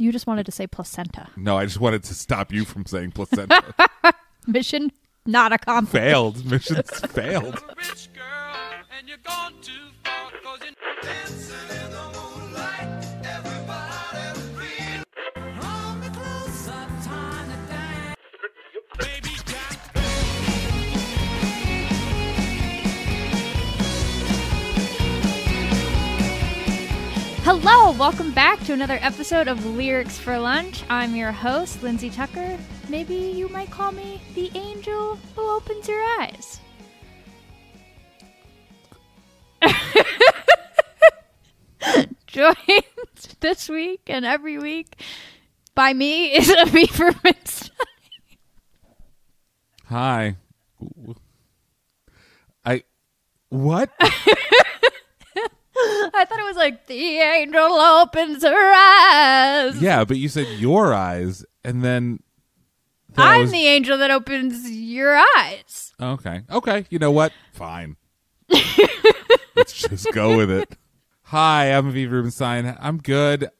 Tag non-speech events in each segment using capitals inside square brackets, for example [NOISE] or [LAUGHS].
You just wanted to say placenta. No, I just wanted to stop you from saying placenta. [LAUGHS] Mission not accomplished. failed. Missions failed. Hello, welcome back to another episode of Lyrics for Lunch. I'm your host, Lindsay Tucker. Maybe you might call me the angel who opens your eyes. [LAUGHS] Joined this week and every week by me is a [LAUGHS] Avi Rubenstein. Hi. I what? [LAUGHS] [LAUGHS] I thought it was like the angel opens her eyes. yeah, but you said your eyes, and then. then I'm was- the angel that opens your eyes. Okay. Okay. You know what? Fine. [LAUGHS] Let's just go with it. Hi, I'm Aviv Rubenstein. I'm good.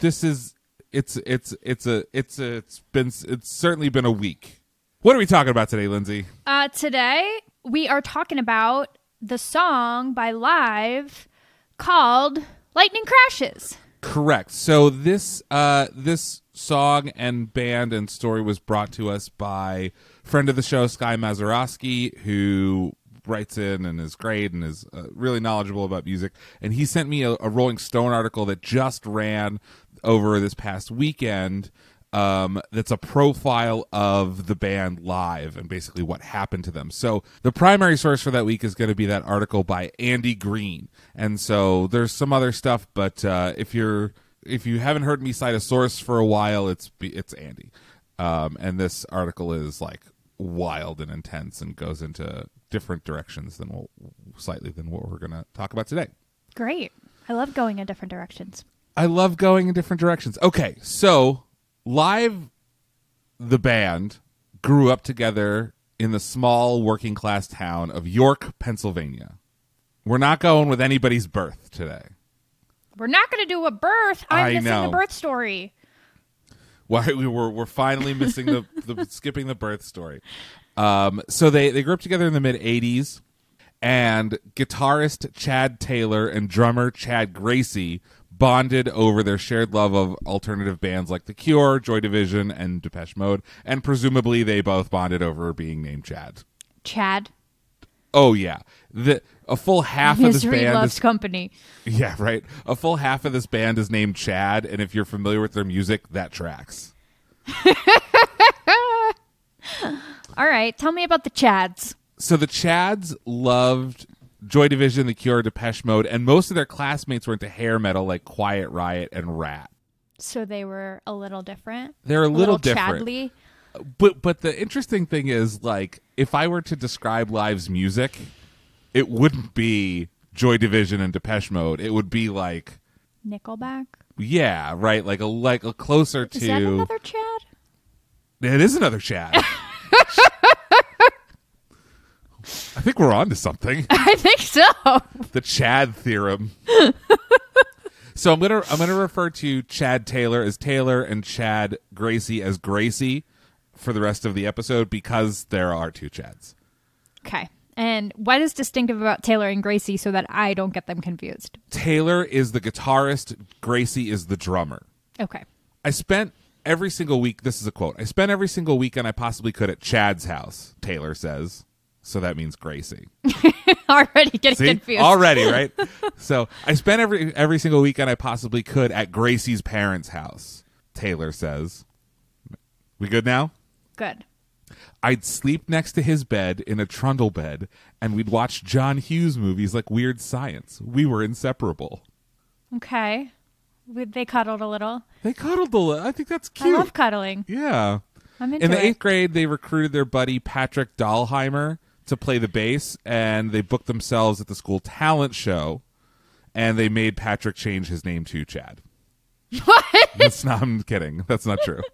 This is it's it's it's a it's a it's been it's certainly been a week. What are we talking about today, Lindsay? Uh, today we are talking about the song by Live called "Lightning Crashes." Correct. So this uh this song and band and story was brought to us by friend of the show Sky Mazurowski who writes in and is great and is uh, really knowledgeable about music and he sent me a, a Rolling Stone article that just ran over this past weekend um, that's a profile of the band live and basically what happened to them. So the primary source for that week is going to be that article by Andy Green, and so there's some other stuff. But uh, if you're if you haven't heard me cite a source for a while, it's it's Andy, um, and this article is like wild and intense and goes into different directions than what, slightly than what we're going to talk about today. Great. I love going in different directions. I love going in different directions. Okay, so live, the band grew up together in the small working class town of York, Pennsylvania. We're not going with anybody's birth today. We're not going to do a birth. I'm I missing know. the birth story. Why we were we're finally missing the, the [LAUGHS] skipping the birth story. Um, so they they grew up together in the mid '80s, and guitarist Chad Taylor and drummer Chad Gracie bonded over their shared love of alternative bands like The Cure, Joy Division, and Depeche Mode, and presumably they both bonded over being named Chad. Chad. Oh yeah, the a full half of this Misery band loves is company. yeah right. A full half of this band is named Chad, and if you're familiar with their music, that tracks. [LAUGHS] All right. Tell me about the Chads. so the Chads loved Joy Division, The Cure, Depeche Mode, and most of their classmates were into hair metal like Quiet Riot and Ratt. So they were a little different. They're a little, different. Chadly. But but the interesting thing is like if I were to describe Live's music, it wouldn't be Joy Division and Depeche Mode. It would be like Nickelback. yeah, right, like a like a closer Is to that another Chad? It is another Chad. [LAUGHS] I think we're on to something. [LAUGHS] I think so. the Chad theorem. [LAUGHS] so I'm gonna I'm gonna refer to Chad Taylor as Taylor and Chad Gracie as Gracie for the rest of the episode because there are two Chads. Okay. And what is distinctive about Taylor and Gracie so that I don't get them confused? Taylor is the guitarist, Gracie is the drummer. Okay. I spent every single week this is a quote. I spent every single weekend I possibly could at Chad's house, Taylor says. So that means Gracie. [LAUGHS] Already getting See? confused. Already, right? [LAUGHS] so I spent every every single weekend I possibly could at Gracie's parents' house. Taylor says. We good now? Good. I'd sleep next to his bed in a trundle bed, and we'd watch John Hughes movies like Weird Science. We were inseparable. Okay. We- They cuddled a little. They cuddled a little. I think that's cute. I love cuddling. yeah. I'm into In the it. eighth grade, they recruited their buddy Patrick Dahlheimer to play the bass, and they booked themselves at the school talent show, and they made Patrick change his name to Chad. What? That's not. I'm kidding. That's not true. [LAUGHS]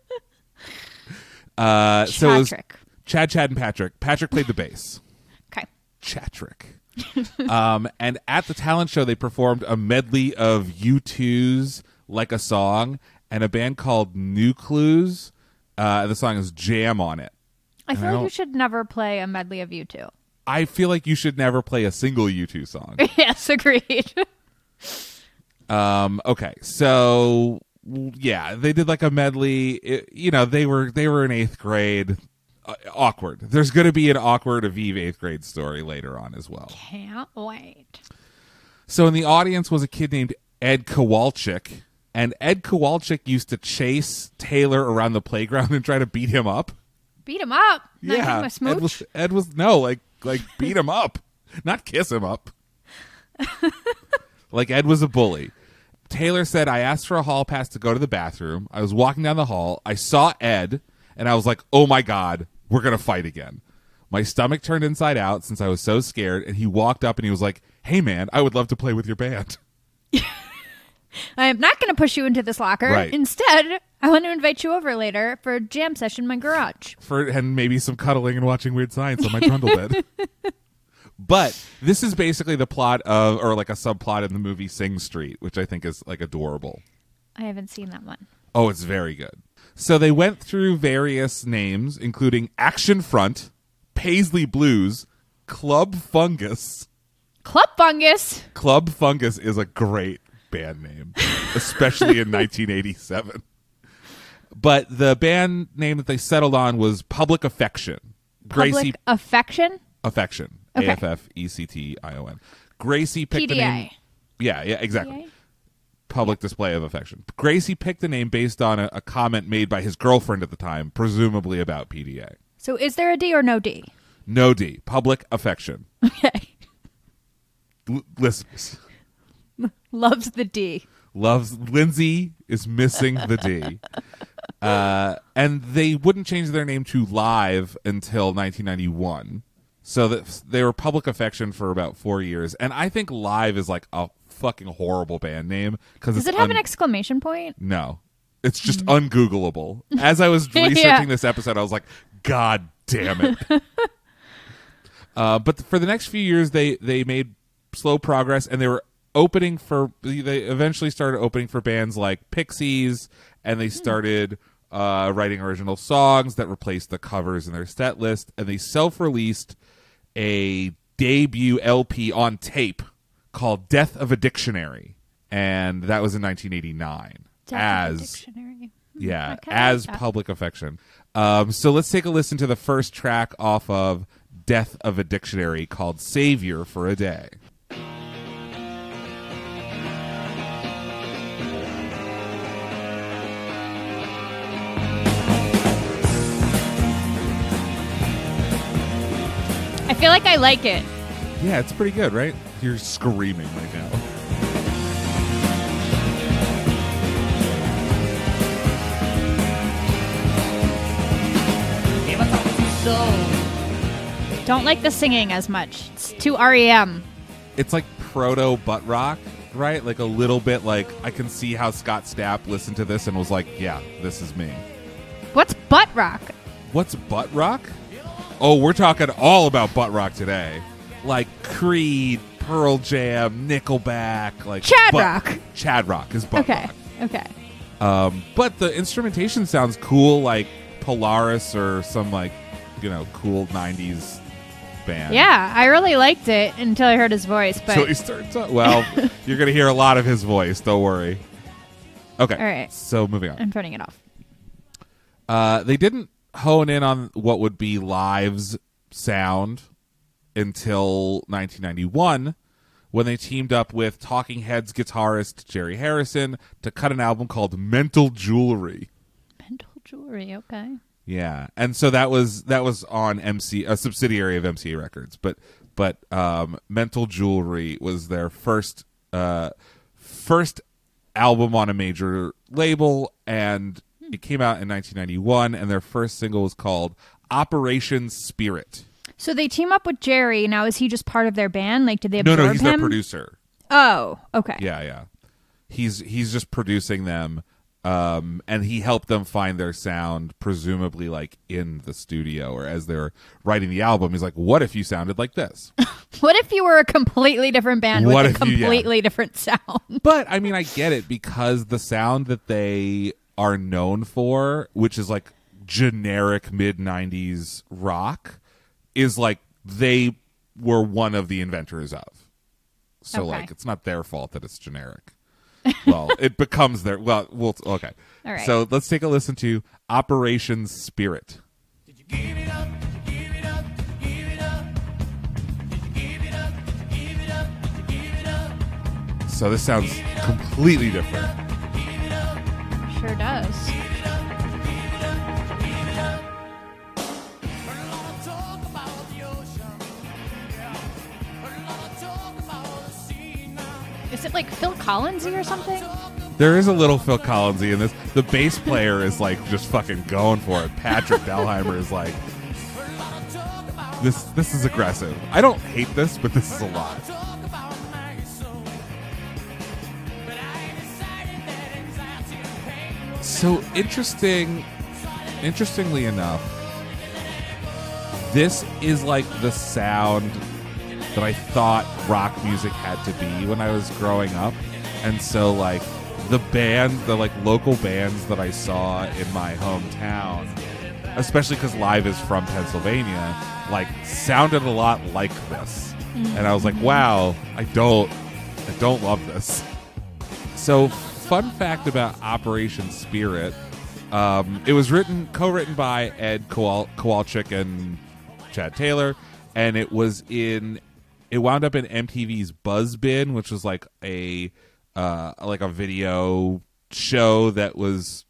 Uh, so it was Patrick. Chad, Chad, and Patrick. Patrick played the bass. Okay. Chatrick. um, and at the talent show, they performed a medley of U2's "Like a Song," and a band called Newcleus. Uh, the song is Jam on it. I feel I like you should never play a medley of you two. I feel like you should never play a single U2 song. [LAUGHS] yes, agreed. Um, okay, so yeah, they did like a medley. It- you know, they were they were in eighth grade. Uh, awkward. There's going to be an awkward Aviv eighth grade story later on as well. Can't wait. So in the audience was a kid named Ed Kowalczyk, and Ed Kowalczyk used to chase Taylor around the playground [LAUGHS] and try to beat him up. Beat him up. Not yeah, Ed was Ed was no like like beat him up, not kiss him up. [LAUGHS] like Ed was a bully. Taylor said, I asked for a hall pass to go to the bathroom. I was walking down the hall. I saw Ed, and I was like, oh my God, we're going to fight again. My stomach turned inside out since I was so scared, and he walked up and he was like, hey man, I would love to play with your band. [LAUGHS] I am not going to push you into this locker. Right. Instead, I want to invite you over later for a jam session in my garage. for and maybe some cuddling and watching weird science on my trundle bed. [LAUGHS] but this is basically the plot of or like a subplot in the movie Sing Street, which I think is like adorable. I haven't seen that one. Oh, it's very good. So they went through various names, including Action Front, Paisley Blues, Club Fungus. Club Fungus. Club Fungus is a great band name, especially in 1987. But the band name that they settled on was Public Affection. Gracie Affection. Affection. Okay. A F F E C T I O N. Gracie picked the name. Yeah, yeah, exactly. PDA? Public display of affection. Gracie picked the name based on a, a comment made by his girlfriend at the time, presumably about PDA. So is there a D or no D? No D. Public affection. Okay. L- listeners. [LAUGHS] Loves the D. loves Lindsay is missing the D. [LAUGHS] Uh, and they wouldn't change their name to Live until 1991. So that they were public affection for about four years. And I think Live is like a fucking horrible band name because Does it have an exclamation point? no, it's just ungoogleable. As I was [LAUGHS] researching Yeah. this episode, I was like, God damn it. uh, but for the next few years, they they made slow progress, and they were opening for. They eventually started opening for bands like Pixies, and they started uh, writing original songs that replaced the covers in their set list, and they self-released a debut LP on tape called "Death of a Dictionary," and that was in 1989 Death of a as dictionary. yeah, as like public affection. Um, so let's take a listen to the first track off of Death of a Dictionary called Savior for a Day. Feel like I like it. Yeah, it's pretty good, right? You're screaming right now. Don't like the singing as much. It's too REM. It's like proto butt rock, right? Like a little bit like I can see how Scott Stapp listened to this and was like, yeah, this is me. What's butt rock? What's butt rock? Oh, we're talking all about butt rock today. Like Creed, Pearl Jam, Nickelback, like Chad butt- rock. Chad rock is butt Okay. rock. Okay. Um, but the instrumentation sounds cool, like Polaris or some like you know cool '90s band. Yeah, I really liked it until I heard his voice, but So he starts. Up, well, [LAUGHS] you're gonna hear a lot of his voice. Don't worry. Okay. All right. So moving on. I'm turning it off. Uh, they didn't hone in on what would be Live's sound until 1991 when they teamed up with Talking Heads guitarist Jerry Harrison to cut an album called Mental Jewelry. Mental jewelry. Okay. Yeah, and so that was that was on MC, a subsidiary of MCA Records, but but um, Mental Jewelry was their first uh, first album on a major label, and it came out in 1991, and their first single was called Operation Spirit. So they team up with Jerry. Now is he just part of their band? Like, did they No, absorb no, he's him? their producer. Oh, okay. Yeah, yeah. He's he's just producing them, um, and he helped them find their sound, presumably like in the studio or as they're writing the album. He's like, "What if you sounded like this?" [LAUGHS] What if you were a completely different band What with a if you- yeah. completely different sound? but I mean, I get it because the sound that they are known for, which is like generic mid 90s rock, is like they were one of the inventors of. So Okay. like it's not their fault that it's generic. well, [LAUGHS] it becomes their well, we'll okay. All right. So let's take a listen to Operation Spirit. Did you give it up? Did you give it up? Did you give it up? Did you give it up? Did you give it up? Did you give it up? So this sounds completely different. Sure does. Heard a lot of talk about the ocean. Yeah. Heard a lot of talk about the sea now. Is it like Phil Collinsy or something? There is a little Phil Collinsy in this. The bass [LAUGHS] player is like just fucking going for it. Patrick Dahlheimer is like this. This is aggressive. I don't hate this, but this is a lot. So interesting. Interestingly enough, this is like the sound that I thought rock music had to be when I was growing up, and so like the band, the like local bands that I saw in my hometown, especially because Live is from Pennsylvania, like sounded a lot like this, and I was like, mm-hmm. wow, I don't, I don't love this. So, fun fact about Operation Spirit: um, it was written, co-written by Ed Kowal- Kowalczyk and Chad Taylor, and it was in. It wound up in MTV's Buzz Bin, which was like a uh, like a video show that was,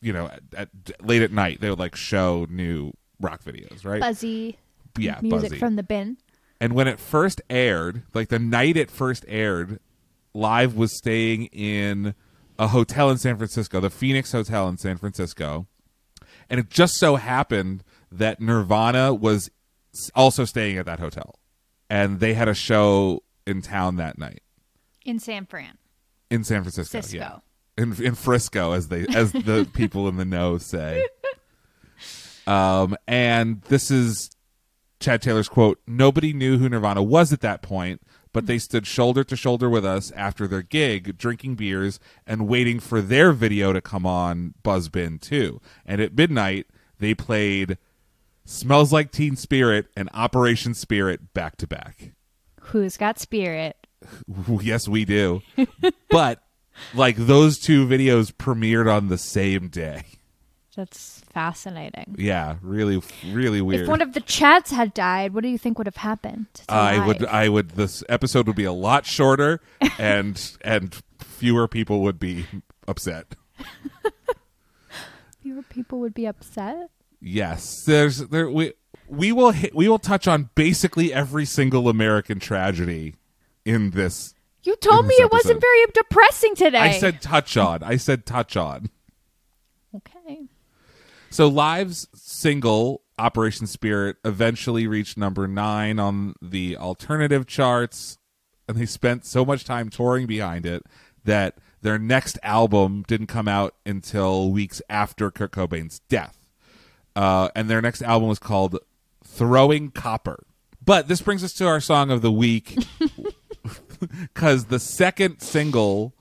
you know, at, at late at night they would like show new rock videos, right? Buzzy yeah, music Buzzy. from the bin. And when it first aired, like the night it first aired, Live was staying in a hotel in San Francisco, the Phoenix Hotel in San Francisco. And it just so happened that Nirvana was also staying at that hotel. And they had a show in town that night In San Fran. in San Francisco. Cisco. Yeah. In in Frisco as they as the [LAUGHS] people in the know say. Um and this is Chad Taylor's quote, nobody knew who Nirvana was at that point, but they mm-hmm. stood shoulder to shoulder with us after their gig, drinking beers and waiting for their video to come on Buzzbin too. And at midnight, they played Smells Like Teen Spirit and Operation Spirit back to back. Who's got spirit? yes, we do. but like those two videos premiered on the same day. [LAUGHS] That's fascinating. Yeah, really really weird. If one of the chats had died, what do you think would have happened? to uh, I would I would this episode would be a lot shorter [LAUGHS] and and fewer people would be upset. [LAUGHS] Fewer people would be upset. Yes, there's there we we will hit, we will touch on basically every single American tragedy in this. You told In me this it wasn't very depressing today. I said touch on. I said touch on. So Live's single Operation Spirit eventually reached number 9 on the alternative charts and they spent so much time touring behind it that their next album didn't come out until weeks after Kurt Cobain's death. Uh, and their next album was called Throwing Copper. But this brings us to our song of the week [LAUGHS] cuz the second single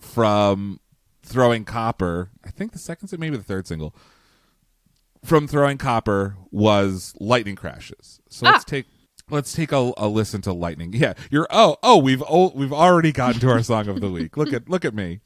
from Throwing Copper, I think the second maybe the third single from throwing copper was lightning crashes. So let's Ah. take let's take a, a listen to lightning. Yeah, you're oh oh we've oh, we've already gotten to our song of the week. Look at look at me.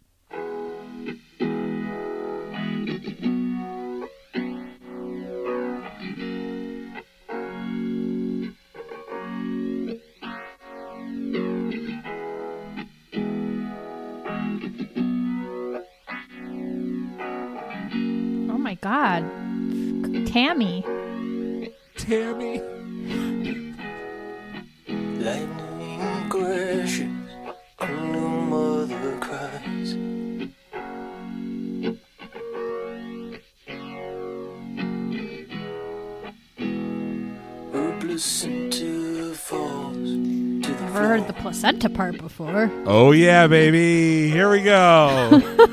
The part before. Oh yeah, baby. Here we go. [LAUGHS]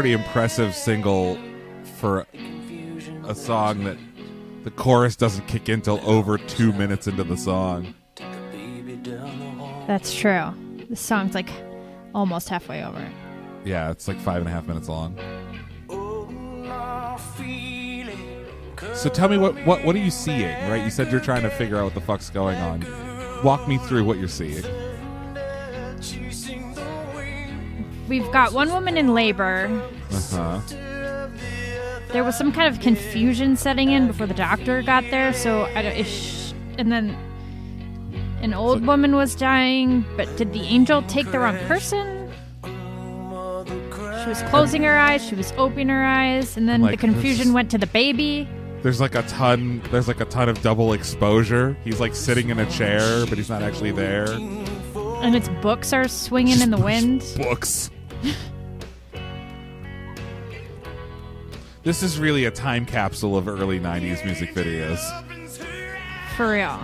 pretty impressive single for a song that the chorus doesn't kick in till over two minutes into the song. Take a baby down the hall. That's true. The song's like almost halfway over. Yeah, it's like five and a half minutes long. So tell me what what what are you seeing? Right? You said you're trying to figure out what the fuck's going on. Walk me through what you're seeing. We've got one woman in labor. Uh huh. There was some kind of confusion setting in before the doctor got there, so I don't. Ish, and then an old woman was dying, but did the angel take the wrong person? She was closing her eyes, she was opening her eyes, and then Like the confusion this- went to the baby. There's like a ton. There's like a ton of double exposure. He's like sitting in a chair, but he's not actually there. And its books are swinging in the wind. Books. [LAUGHS] this is really a time capsule of early '90s music videos. For real.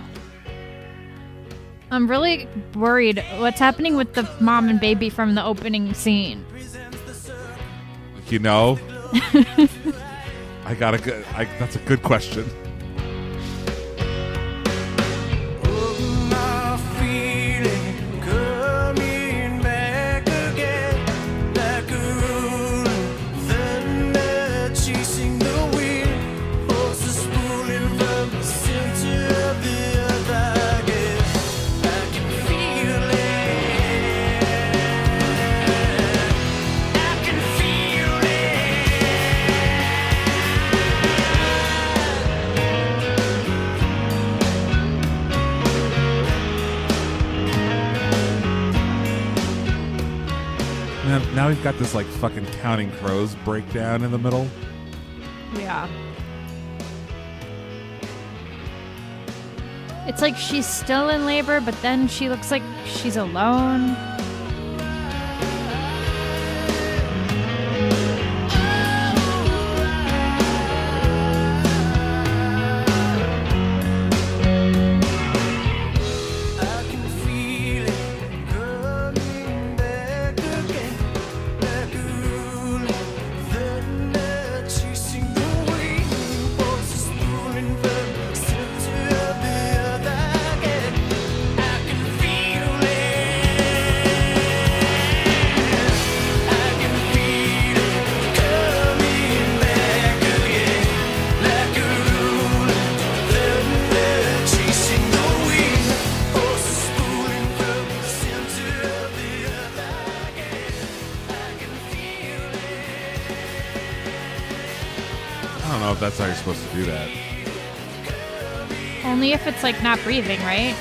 I'm really worried what's happening with the mom and baby from the opening scene. You know, [LAUGHS] I got a good. I, that's a good question. Got this like fucking counting crows breakdown in the middle. Yeah. It's like she's still in labor, but then she looks like she's alone. It's like not breathing, right?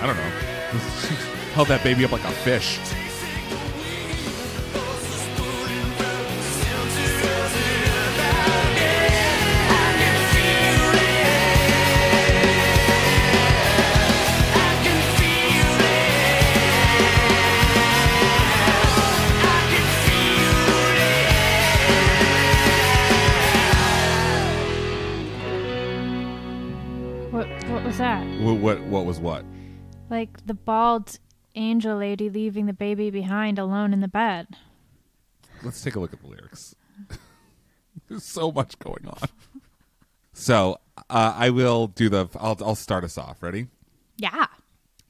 I don't know. [LAUGHS] Held that baby up like a fish. The bald angel lady leaving the baby behind alone in the bed. Let's take a look at the lyrics. [LAUGHS] There's so much going on. So uh, I will do the. I'll I'll start us off. Ready? Yeah.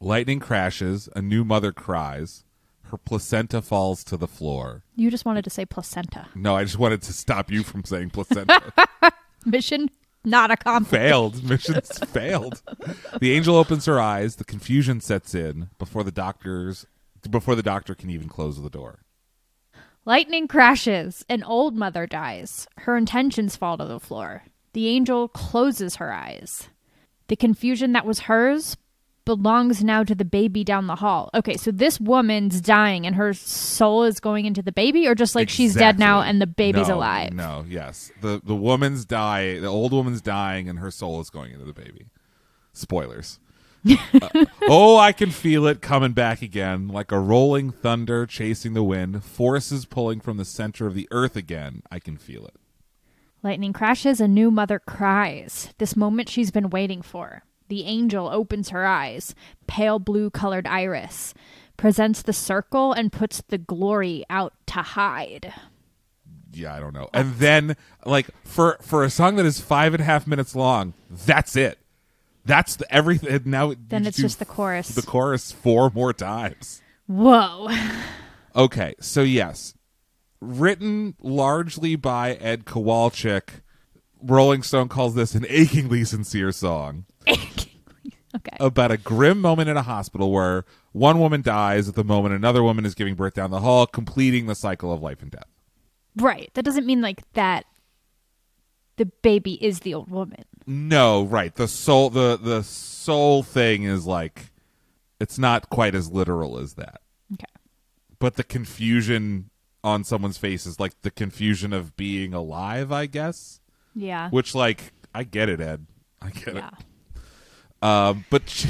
Lightning crashes. A new mother cries. Her placenta falls to the floor. You just wanted to say placenta. No, I just wanted to stop you from saying placenta. [LAUGHS] Mission not accomplished. failed. Mission's [LAUGHS] failed. The angel opens her eyes. The confusion sets in before the doctors before the doctor can even close the door. Lightning crashes. An old mother dies. Her intentions fall to the floor. The angel closes her eyes. The confusion that was hers belongs now to the baby down the hall. Okay, so this woman's dying and her soul is going into the baby, or just like she's dead now and the baby's No, alive? No, yes. The the woman's die the old woman's dying and her soul is going into the baby. Spoilers. [LAUGHS] Uh, oh, I can feel it coming back again, like a rolling thunder chasing the wind, forces pulling from the center of the earth again. I can feel it. Lightning crashes, a new mother cries. This moment she's been waiting for. The angel opens her eyes, pale blue colored iris, presents the circle, and puts the glory out to hide. Yeah, I don't know. And then, like for for a song that is five and a half minutes long, that's it. That's the everything. Now Then it's just the chorus. The chorus four more times. Whoa. Okay, so yes, written largely by Ed Kowalczyk. Rolling Stone calls this an achingly sincere song [LAUGHS] okay. about a grim moment in a hospital where one woman dies at the moment another woman is giving birth down the hall, completing the cycle of life and death. Right. That doesn't mean like that the baby is the old woman. No, right. The soul the the soul thing is like it's not quite as literal as that. Okay. But the confusion on someone's face is like the confusion of being alive, I guess. Yeah. Which like I get it, Ed. I get yeah. it. Um but Ch-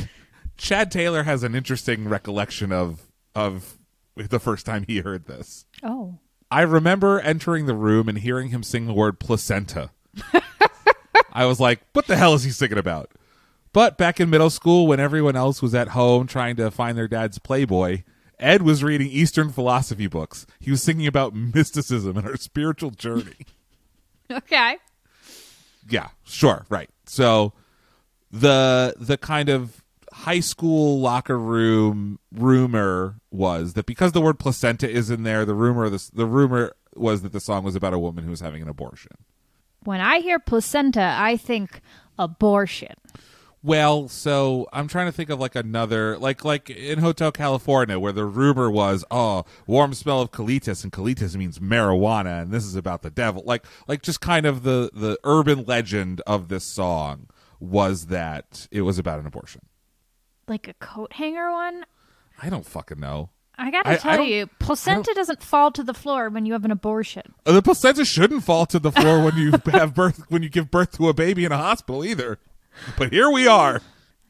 Chad Taylor has an interesting recollection of of the first time he heard this. Oh. I remember entering the room and hearing him sing the word placenta. [LAUGHS] I was like, what the hell is he singing about? But back in middle school, when everyone else was at home trying to find their dad's Playboy, Ed was reading Eastern philosophy books. He was singing about mysticism and our spiritual journey. [LAUGHS] Okay. yeah, sure, right. So the the kind of high school locker room rumor was that because the word placenta is in there, the rumor the, the rumor was that the song was about a woman who was having an abortion. When I hear placenta, I think abortion. Well, so I'm trying to think of like another like like in Hotel California where the rumor was, oh, warm smell of colitas and colitas means marijuana and this is about the devil. Like like just kind of the the urban legend of this song was that it was about an abortion. Like a coat hanger one? I don't fucking know. I gotta I- I tell don't- you, placenta doesn't fall to the floor when you have an abortion. Uh, The placenta shouldn't fall to the floor when you [LAUGHS] have birth when you give birth to a baby in a hospital either. But here we are.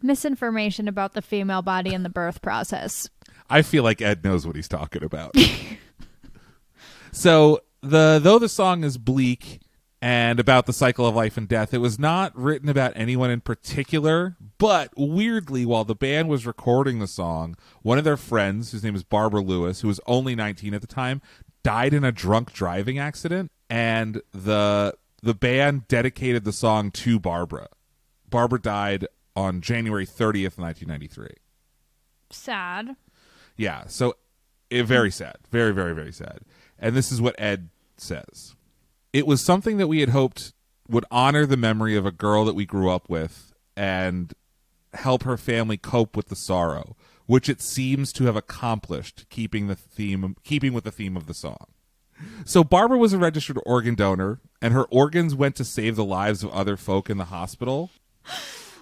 Misinformation about the female body and the birth process. I feel like Ed knows what he's talking about. [LAUGHS] so the though the song is bleak and about the cycle of life and death, it was not written about anyone in particular. But weirdly, while the band was recording the song, one of their friends, whose name is Barbara Lewis, who was only 19 at the time, died in a drunk driving accident, and the the band dedicated the song to Barbara. Barbara died on January 30th, 1993. Sad. Yeah, so it, very sad. Very, very, very sad. And this is what Ed says It was something that we had hoped would honor the memory of a girl that we grew up with and help her family cope with the sorrow, which it seems to have accomplished, keeping the theme keeping with the theme of the song. So Barbara was a registered organ donor, and her organs went to save the lives of other folk in the hospital.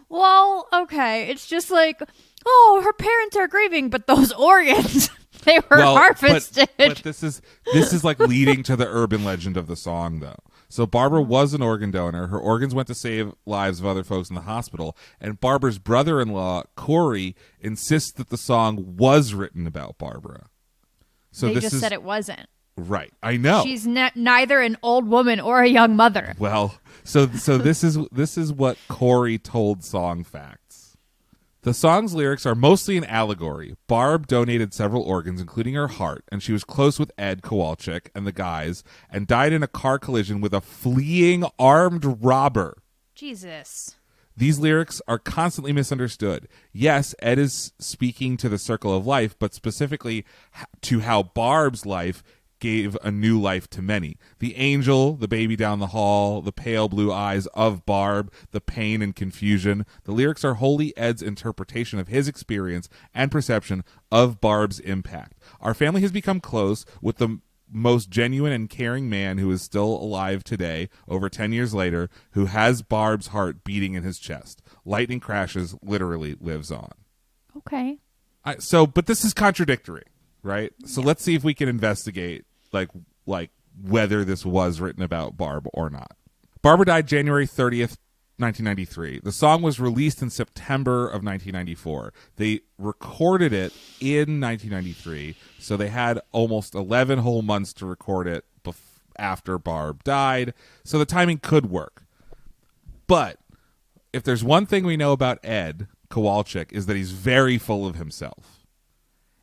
Well, okay. It's just like, oh, her parents are grieving, but those [LAUGHS] organs, [LAUGHS] they were well, harvested. But, but this is this is like leading to the urban legend of the song, though. So Barbara was an organ donor. Her organs went to save lives of other folks in the hospital. And Barbara's brother-in-law Corey insists that the song was written about Barbara. So they just is said it wasn't. right. I know. She's ne- neither an old woman or a young mother. Well, so so this is this is what Corey told Songfacts. The song's lyrics are mostly an allegory. Barb donated several organs, including her heart, and she was close with Ed Kowalczyk and the guys, and died in a car collision with a fleeing armed robber. Jesus. These lyrics are constantly misunderstood. Yes, Ed is speaking to the circle of life, but specifically to how Barb's life gave a new life to many. The angel, the baby down the hall, the pale blue eyes of Barb, the pain and confusion. The lyrics are wholly Ed's interpretation of his experience and perception of Barb's impact. Our family has become close with the most genuine and caring man who is still alive today, over 10 years later, who has Barb's heart beating in his chest. Lightning Crashes literally lives on. Okay. I, so, but this is contradictory, right? So let's see if we can investigate, like, like whether this was written about Barb or not. Barbara died January 30th, 1993. The song was released in September of 1994. They recorded it in 1993, so they had almost 11 whole months to record it bef- after Barb died. So the timing could work. But if there's one thing we know about Ed Kowalczyk is that he's very full of himself.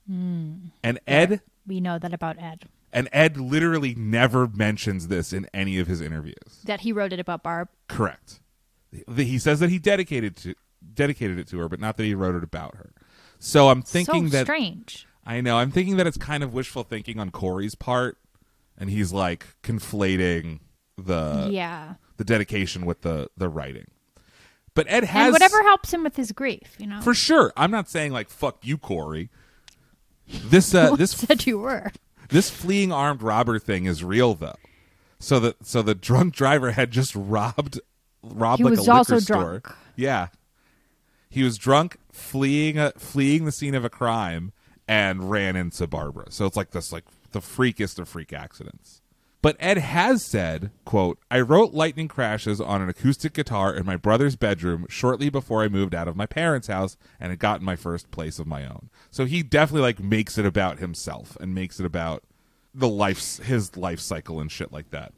Hmm. And Ed We know that about Ed. And Ed literally never mentions this in any of his interviews. That he wrote it about Barb. Correct. He says that he dedicated to dedicated it to her, but not that he wrote it about her. So I'm thinking so that strange. I know I'm thinking that it's kind of wishful thinking on Corey's part, and he's like conflating the yeah. the dedication with the the writing. But Ed has And whatever helps him with his grief, you know. for sure. I'm not saying like fuck you, Corey. This uh, [LAUGHS] this said you were. This fleeing armed robber thing is real though. So the so the drunk driver had just robbed robbed He like a liquor also store. drunk. Yeah. He was drunk, fleeing a, fleeing the scene of a crime, and ran into Barbara. So it's like this, like the freakiest of freak accidents. But Ed has said, "quote I wrote Lightning Crashes on an acoustic guitar in my brother's bedroom shortly before I moved out of my parents' house and had gotten my first place of my own." So he definitely like makes it about himself and makes it about the life his life cycle and shit like that.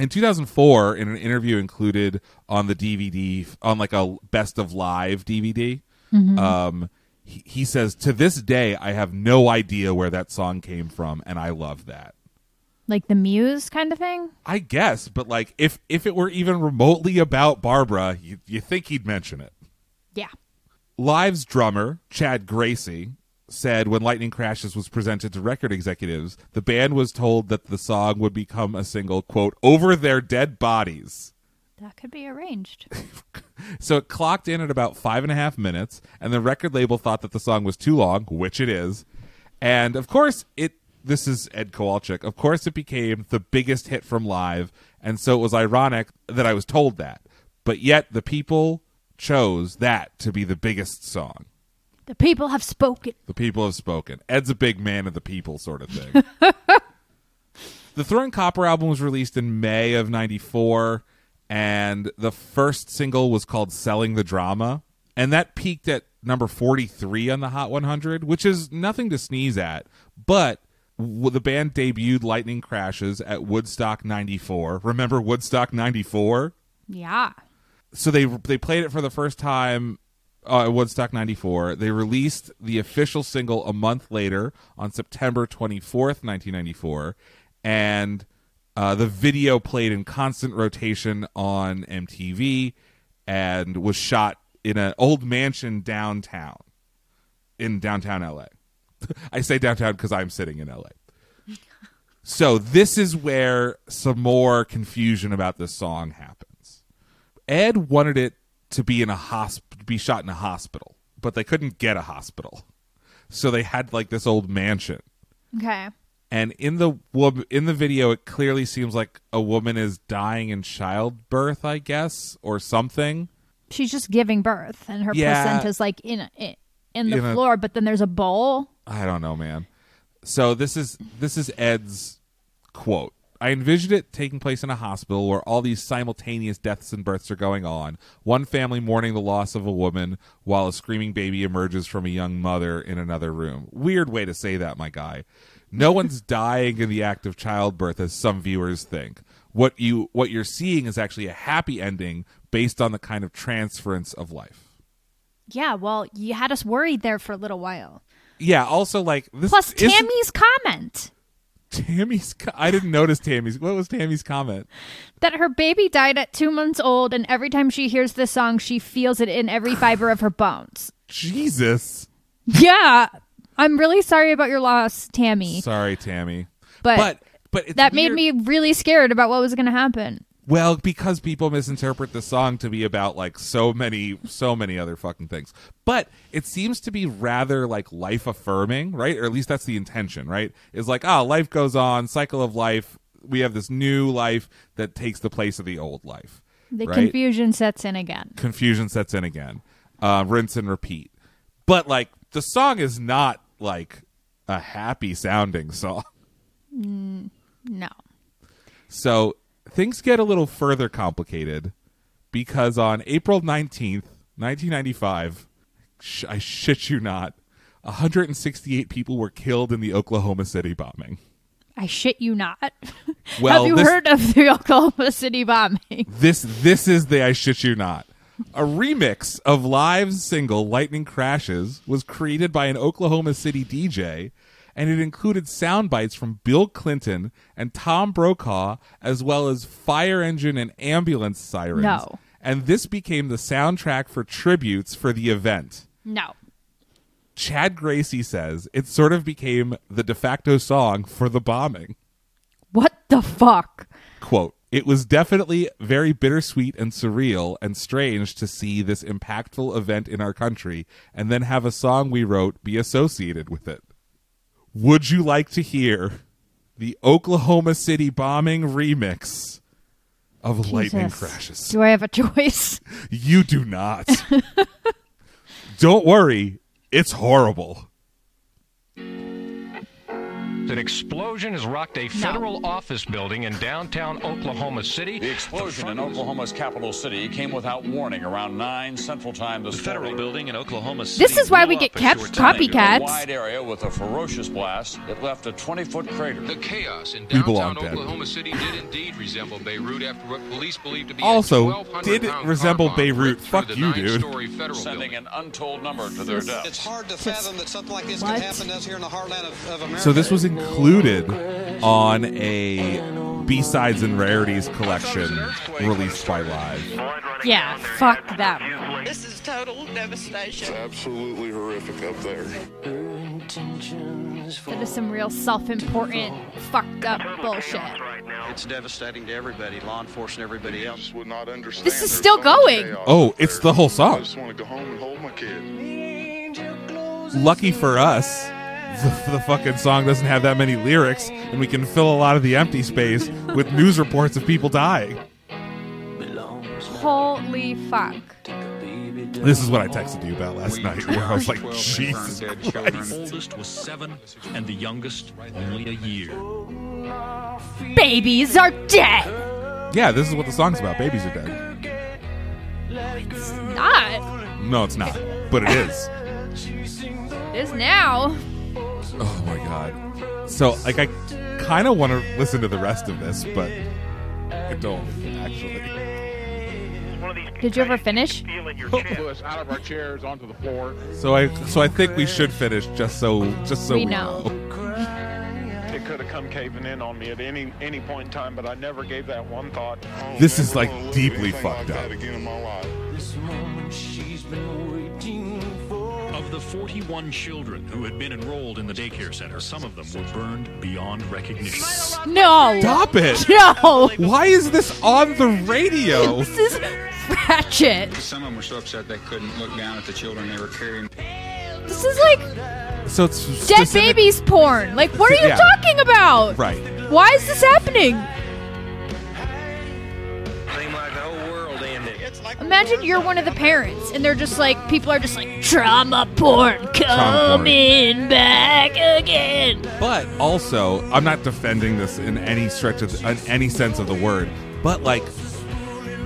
In 2004, in an interview included on the DVD, on like a best of live DVD, um, he, he says, To this day, I have no idea where that song came from, and I love that. Like the muse kind of thing? I guess, but like if if it were even remotely about Barbara, you you think he'd mention it. Yeah. Live's drummer, Chad Gracie, said when Lightning Crashes was presented to record executives, the band was told that the song would become a single, quote, over their dead bodies. That could be arranged. [LAUGHS] So it clocked in at about five and a half minutes, and the record label thought that the song was too long, which it is. And of course, it. This is Ed Kowalczyk. Of course, it became the biggest hit from live, and so it was ironic that I was told that. But yet, the people chose that to be the biggest song. the people have spoken. The people have spoken. Ed's a big man of the people, sort of thing. [LAUGHS] the Throwing Copper album was released in May of 94, and the first single was called Selling the Drama. And that peaked at number 43 on the Hot 100, which is nothing to sneeze at. But the band debuted Lightning Crashes at Woodstock 94. Remember Woodstock 94? Yeah. so they they played it for the first time uh, at Woodstock 94. They released the official single a month later on September 24th, 1994, and uh, the video played in constant rotation on MTV and was shot in an old mansion downtown in downtown LA. [LAUGHS] I say downtown because I'm sitting in LA. So this is where some more confusion about this song happens. Ed wanted it to be in a hosp- be shot in a hospital, but they couldn't get a hospital. So they had like this old mansion. Okay. And in the wo- in the video it clearly seems like a woman is dying in childbirth, I guess, or something. She's just giving birth, and her Yeah. placenta's like in in, the In a- floor, but then there's a bowl. I don't know, man. So this is this is Ed's quote. I envisioned it taking place in a hospital where all these simultaneous deaths and births are going on. One family mourning the loss of a woman while a screaming baby emerges from a young mother in another room. Weird way to say that, my guy. No one's [LAUGHS] dying in the act of childbirth as some viewers think. What you what you're seeing is actually a happy ending based on the kind of transference of life. Yeah, well, you had us worried there for a little while. Yeah, also like this Plus, Tammy's comment Tammy's. Co- I didn't notice Tammy's. What was Tammy's comment? that her baby died at two months old, and every time she hears this song, she feels it in every fiber of her bones. Jesus. Yeah, I'm really sorry about your loss, Tammy. Sorry, Tammy. But, But but it's that made me really scared about what was going to happen. Well, because people misinterpret the song to be about like so many, so many other fucking things. But it seems to be rather like life affirming, right? Or at least that's the intention, right? Is like, ah, life goes on, cycle of life. We have this new life that takes the place of the old life. The right? confusion sets in again. confusion sets in again. Uh, rinse and repeat. But like the song is not like a happy sounding song. No. So things get a little further complicated because on April 19th, 1995, sh- I shit you not, 168 people were killed in the Oklahoma City bombing. I shit you not. [LAUGHS] Well, Have you this- heard of the [LAUGHS] Oklahoma City bombing? This this is the I shit you not. A remix of Live's single Lightning Crashes was created by an Oklahoma City DJ and it included sound bites from Bill Clinton and Tom Brokaw as well as fire engine and ambulance sirens. No. And this became the soundtrack for tributes for the event. No. Chad Gracey says it sort of became the de facto song for the bombing. What the fuck? quote it was definitely very bittersweet and surreal and strange to see this impactful event in our country and then have a song we wrote be associated with it would you like to hear the oklahoma city bombing remix of lightning crashes? Do I have a choice? [LAUGHS] you do not. [LAUGHS] Don't worry. It's horrible An explosion has rocked a federal office building in downtown Oklahoma City. The explosion in Oklahoma's capital city came without warning around 9 Central Time this The federal morning. building in Oklahoma City. This is why we get up, cap- as you were telling me. A copycats. wide area with a ferocious blast that left a 20-foot crater. The chaos in downtown belong dead. Oklahoma City did indeed resemble Beirut after what police believe to be Also, a did it resemble Beirut? Fuck you, dude. federal sending building. an untold number to their It's hard to fathom that something like this What? could happen to us here in the heartland of, of America. So this was included on a B-sides and rarities collection released by Live. Yeah, fuck them. This is total devastation. It's absolutely horrific up there. That is some real self-important, fucked up bullshit. it's devastating to everybody, law enforcement, everybody else. Would not understand. This is still going. Oh, it's the whole I song. just want to go home and hold my kid. Lucky for us, the, the fucking song doesn't have that many lyrics, and we can fill a lot of the empty space with news reports of people dying. Holy fuck. This is what I texted you about last night, where I was like, Jesus Christ. The oldest was seven, and the youngest only a year. Babies are dead. Yeah, this is what the song's about. Babies are dead. It's Not. No, it's not, but it is. It is now. Oh my god. So, like, I kind of want to listen to the rest of this, but I don't actually. Did you ever finish? [LAUGHS] us out of our chairs onto the floor. So I, so I think we should finish just so, just so We we, know. It could have come caving in on me at any any point in time, but I never gave that one thought. This is, like, deeply fucked up. The 41 children who had been enrolled in the daycare center, some of them were burned beyond recognition. No. Stop it! [LAUGHS] No. Why is this on the radio? [LAUGHS] This is ratchet. Some of them were so upset they couldn't look down at the children they were carrying. This is like So it's dead specific- babies porn. Like, what are you Yeah. talking about? Right. Why is this happening? Imagine you're one of the parents, and they're just like, people are just like, trauma porn coming back again. But also, I'm not defending this in any stretch of in any sense of the word. But like,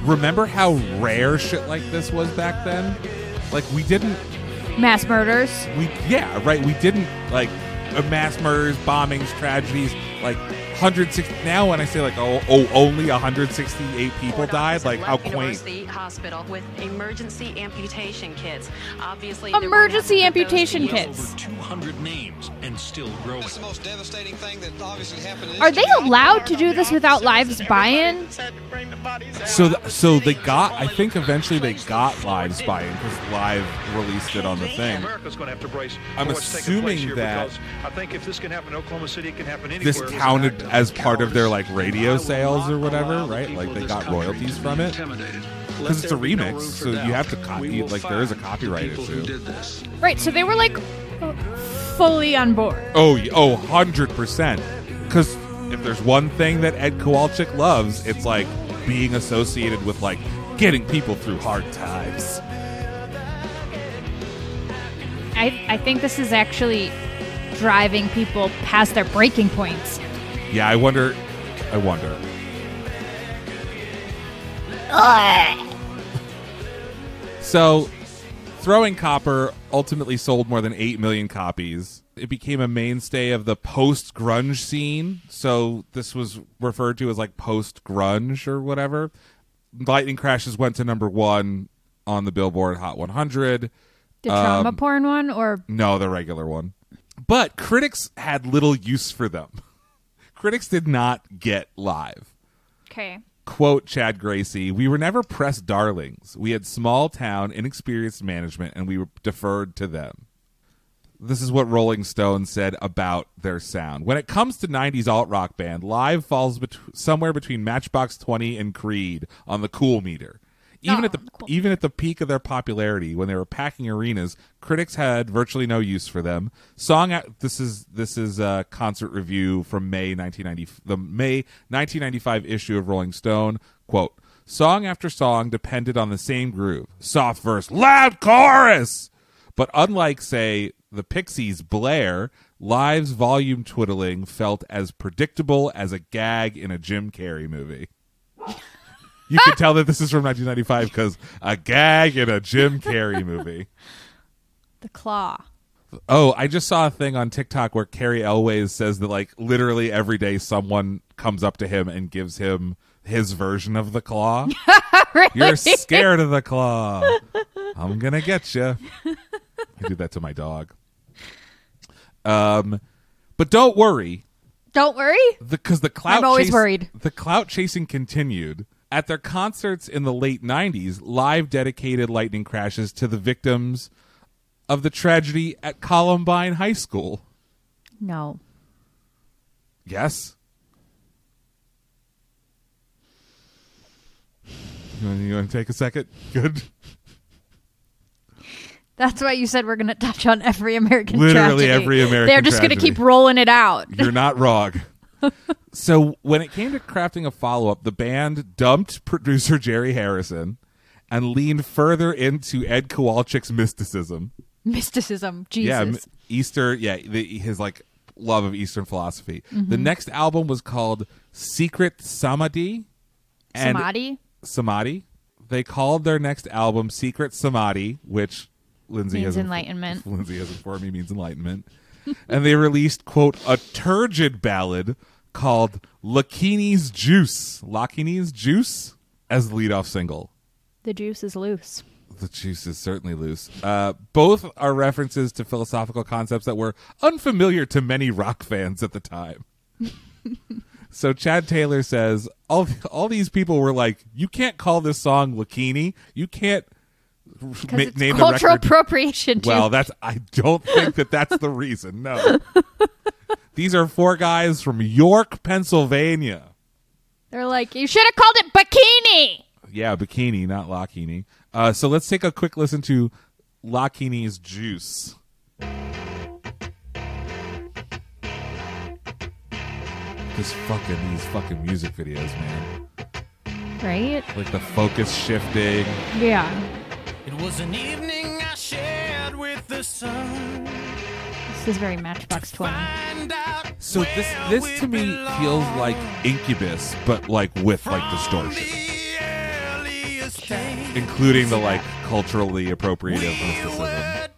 remember how rare shit like this was back then? Like we didn't, Mass murders. we yeah, right. We didn't like uh, mass murders, bombings, tragedies. Like 160. Now when I say like oh oh only 168 people died, like how quaint. Hospital with emergency amputation kits. Obviously, they're going to Emergency have to put those amputation kits. Over 200 names and still growing. That's the most devastating thing that obviously happened. Are they allowed to do this without Lives buy-in? So th- so they got. I think eventually they got lives buy-in because live released it on the thing. America's going to have to brace I'm for what's taking place assuming that I think if this can happen in Oklahoma City, it can happen anywhere. This counted as part of their like radio sales or whatever, right? Like they got royalties from it because it's a remix, so you have to copy. Like there is a copyright issue. Right, so they were like fully on board. Oh, y- oh, 100%. Because if there's one thing that Ed Kowalczyk loves, it's like being associated with like getting people through hard times. I, I think this is actually driving people past their breaking points. Yeah, I wonder. I wonder. So, Throwing Copper ultimately sold more than 8 million copies. It became a mainstay of the post grunge scene. So, this was referred to as like post grunge or whatever. Lightning Crashes went to number one on the Billboard Hot 100. The trauma Um, porn one, or no, the regular one. But critics had little use for them. Critics did not get live. okay, Quote Chad Gracey, we were never press darlings. We had small town, inexperienced management, and we were deferred to them. This is what Rolling Stone said about their sound. When it comes to 90s alt rock band, live falls bet- somewhere between Matchbox 20 and Creed on the cool meter. Even at the even at the peak of their popularity, when they were packing arenas, critics had virtually no use for them. Song this is this is a concert review from May 1990 the May 1995 issue of Rolling Stone. Quote: Song after song depended on the same groove, soft verse, loud chorus. But unlike, say, the Pixies' blare, Live's volume twiddling felt as predictable as a gag in a Jim Carrey movie. [LAUGHS] You can tell that this is from 1995 because a gag in a Jim Carrey movie. the claw. Oh, I just saw a thing on TikTok where Carrie Elways says that like literally every day someone comes up to him and gives him his version of the claw. [LAUGHS] You're scared of the claw. I'm gonna get you. I do that to my dog. Um, but don't worry, Don't worry. because the, clout I'm always chase- worried. The clout chasing continued. At their concerts in the late 90s, Live dedicated lightning crashes to the victims of the tragedy at Columbine High School. No. Yes. You want, you want to take a second? Good. That's why you said we're going to touch on every American Literally tragedy. every American They're just going to tragedy. keep rolling it out. You're not wrong. [LAUGHS] so when it came to crafting a follow-up, the band dumped producer Jerry Harrison and leaned further into Ed Kowalczyk's mysticism. Mysticism. Jesus. Yeah. Easter. Yeah, the, his like love of Eastern philosophy. The Mhm. next album was called Secret Samadhi. Samadhi? Samadhi. They called their next album Secret Samadhi, which Lindsay Means has enlightenment. [LAUGHS] Lindsay has informed me means enlightenment. And they released quote a turgid ballad called Lakini's Juice. Lakini's Juice as the leadoff single. The juice is loose. The juice is certainly loose. Uh, both are references to philosophical concepts that were unfamiliar to many rock fans at the time. [LAUGHS] so Chad Taylor says all all these people were like, "You can't call this song Lakini. You can't ma- name the cultural record." appropriation. Well, that's I don't think that that's the reason. No, [LAUGHS] these are four guys from York, Pennsylvania. They're like, you should have called it bikini. Yeah, bikini, not Lakini. Uh, so let's take a quick listen to Lakini's Juice. This fucking these fucking music videos, man. Right? Like the focus shifting. Yeah. It was an evening I shared with the sun. This is very Matchbox 20. So this this to me feels like Incubus, but like with like distortion, including the like culturally appropriative mysticism.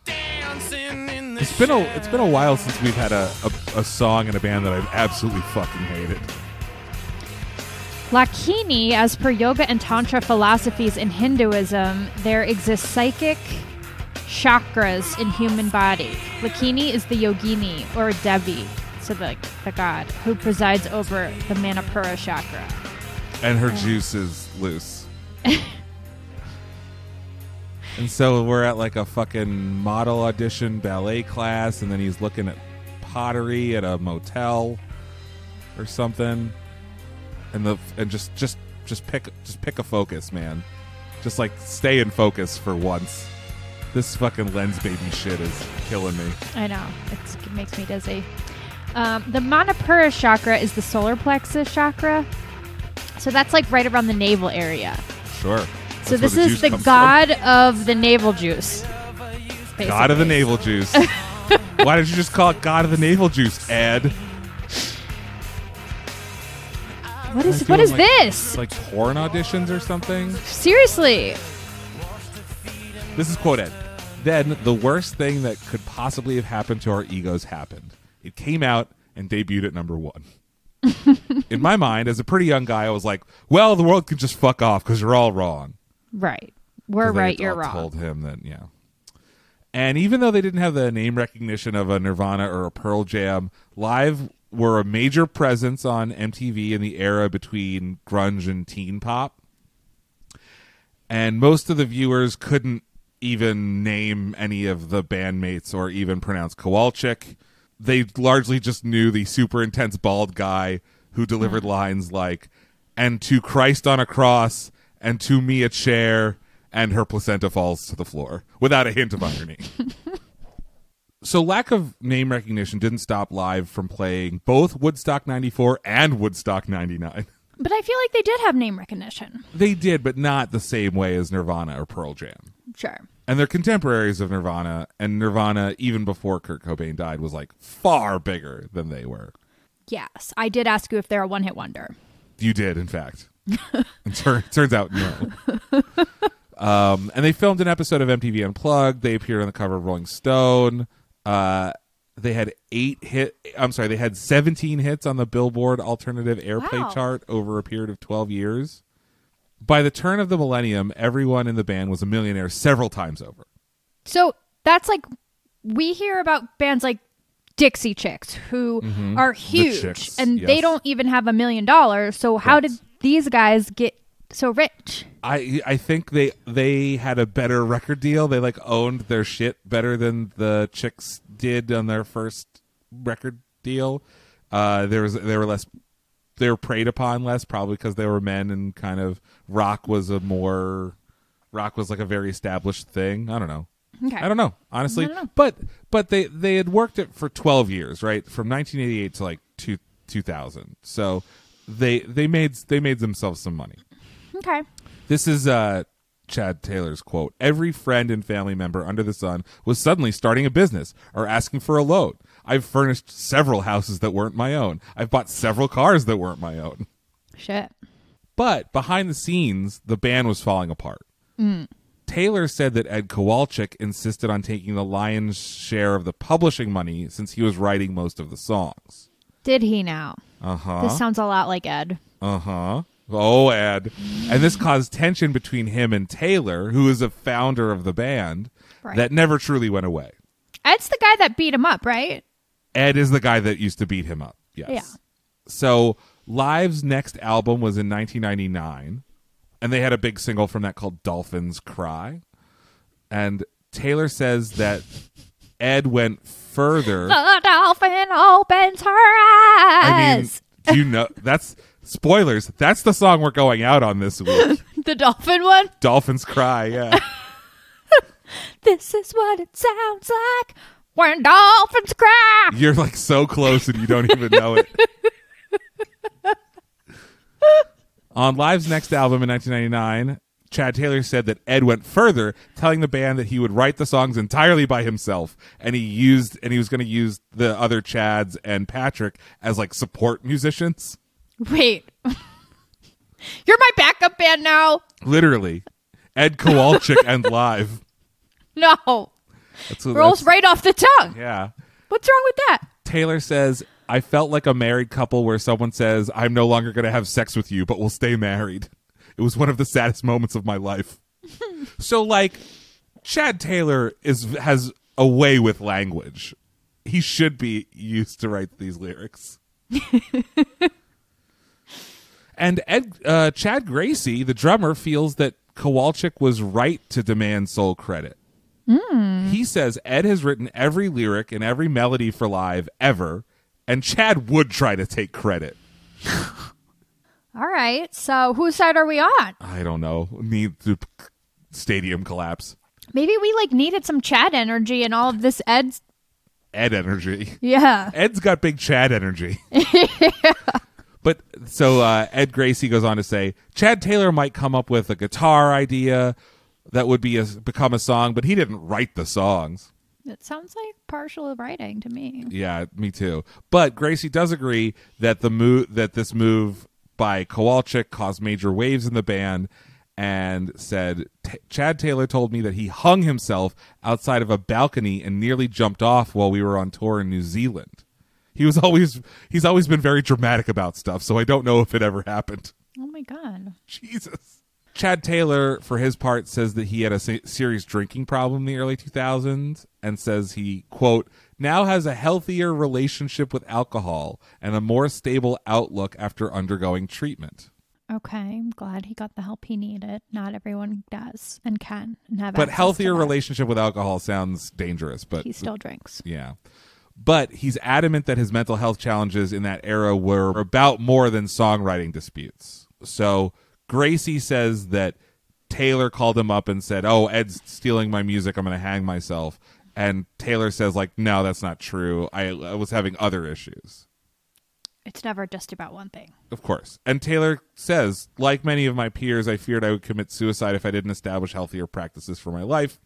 It's been a it's been a while since we've had a, a, a song in a band that I've absolutely fucking hated. Lakini, as per yoga and tantra philosophies in Hinduism, there exist psychic chakras in human body. Lakini is the yogini or Devi, so the, the god, who presides over the Manipura chakra. and her juice is loose. [LAUGHS] and so we're at like a fucking model audition ballet class, and then he's looking at pottery at a motel. or something, and the and just just just pick just pick a focus, man. Just like stay in focus for once. This fucking lens baby shit is killing me. I know. It's, it makes me dizzy. Um, the Manipura chakra is the solar plexus chakra. So that's like right around the navel area. Sure. So That's this where the is juice the comes god of the navel juice. God of the basically. navel juice. [LAUGHS] Why did you just call it God of the navel juice, Ed? What is what is like- this? Like porn auditions or something? Seriously. This is quoted. Then the worst thing that could possibly have happened to our egos happened. It came out and debuted at number one. [LAUGHS] In my mind, as a pretty young guy, I was like, "Well, the world can just fuck off because you're all wrong." Right. We're right, you're wrong. Told him that, yeah. And even though they didn't have the name recognition of a Nirvana or a Pearl Jam, Live were a major presence on MTV in the era between grunge and teen pop. And most of the viewers couldn't even name any of the bandmates or even pronounce Kowalczyk. They largely just knew the super intense bald guy who delivered mm-hmm. lines like, and to Christ on a cross, and to me a chair, and her placenta falls to the floor, without a hint of irony. [LAUGHS] so lack of name recognition didn't stop live from playing both Woodstock 94 and Woodstock 99. [LAUGHS] But I feel like they did have name recognition. They did, but not the same way as Nirvana or Pearl Jam. Sure. And they're contemporaries of Nirvana, and Nirvana, even before Kurt Cobain died, was like far bigger than they were. Yes. I did ask you if they're a one hit wonder. You did, in fact. [LAUGHS] and tur- turns out, no. [LAUGHS] um, and they filmed an episode of MTV Unplugged. They appeared on the cover of Rolling Stone. Uh, they had eight hit. I'm sorry, they had 17 hits on the Billboard Alternative Airplay Wow. chart over a period of 12 years. By the turn of the millennium, everyone in the band was a millionaire several times over. So that's like we hear about bands like Dixie Chicks who Mhm. are huge Chicks, and they yes. don't even have a million dollars. So how did these guys get so rich? I I think they they had a better record deal. They like owned their shit better than the chicks did on their first record deal. Uh, there was they were less they were preyed upon less probably because they were men and kind of rock was a more rock was like a very established thing. I don't know. Okay. I don't know honestly, don't know. but but they they had worked it for twelve years, right? From 1988 to like two 2000. So they they made they made themselves some money. Okay. This is uh, Chad Taylor's quote. Every friend and family member under the sun was suddenly starting a business or asking for a loan. I've furnished several houses that weren't my own. I've bought several cars that weren't my own. Shit. But behind the scenes, the band was falling apart. Mm. Taylor said that Ed Kowalczyk insisted on taking the lion's share of the publishing money since he was writing most of the songs. Did he now? Uh huh. This sounds a lot like Ed. Uh huh. Oh, Ed. And this caused tension between him and Taylor, who is a founder of the band, Right. that never truly went away. Ed's the guy that beat him up, right? Ed is the guy that used to beat him up. Yes. Yeah. So Live's next album was in 1999, and they had a big single from that called Dolphins Cry. And Taylor says that Ed went further. The dolphin opens her eyes. I mean, do you know that's spoilers? That's the song we're going out on this week. [LAUGHS] the dolphin one? Dolphins Cry, yeah. [LAUGHS] This is what it sounds like when dolphins cry. You're like so close and you don't even know it. [LAUGHS] On Live's next album in 1999, Chad Taylor said that Ed went further, telling the band that he would write the songs entirely by himself, and he used and he was going to use the other Chads and Patrick as like support musicians. Wait. [LAUGHS] You're my backup band now. Literally, Ed Kowalczyk and Live. [LAUGHS] No. That's what- Rolls that's- right off the tongue. Yeah. What's wrong with that? Taylor says, I felt like a married couple where someone says, I'm no longer going to have sex with you, but we'll stay married. It was one of the saddest moments of my life. [LAUGHS] so, like, Chad Taylor is has a way with language. He should be used to write these lyrics. And Ed, uh, Chad Gracey, the drummer, feels that Kowalczyk was right to demand sole credit. He says Ed has written every lyric and every melody for live ever, and Chad would try to take credit. [LAUGHS] All right. So whose side are we on? I don't know. Need the stadium collapse. Maybe we like needed some Chad energy and all of this Ed's. Ed energy. Yeah. Ed's got big Chad energy. [LAUGHS] But so uh, Ed Gracey goes on to say Chad Taylor might come up with a guitar idea that would be a, become a song, but he didn't write the songs. It sounds like partial writing to me. Yeah, me too. But Gracey does agree that the move that this move by Kowalczyk caused major waves in the band, and said Chad Taylor told me that he hung himself outside of a balcony and nearly jumped off while we were on tour in New Zealand. He was always he's always been very dramatic about stuff, so I don't know if it ever happened. Oh my god. Jesus. Chad Taylor, for his part, says that he had a se- serious drinking problem in the early 2000s and says he, quote, now has a healthier relationship with alcohol and a more stable outlook after undergoing treatment. Okay, I'm glad he got the help he needed. Not everyone does and can and have. But access to healthier that. relationship with alcohol sounds dangerous, but He still drinks. Yeah. But he's adamant that his mental health challenges in that era were about more than songwriting disputes. So Gracey says that Taylor called him up and said, "Oh, Ed's stealing my music. I'm going to hang myself." And Taylor says like, "No, that's not true. I, I was having other issues." It's never just about one thing. Of course. And Taylor says, like many of my peers, I feared I would commit suicide if I didn't establish healthier practices for my life.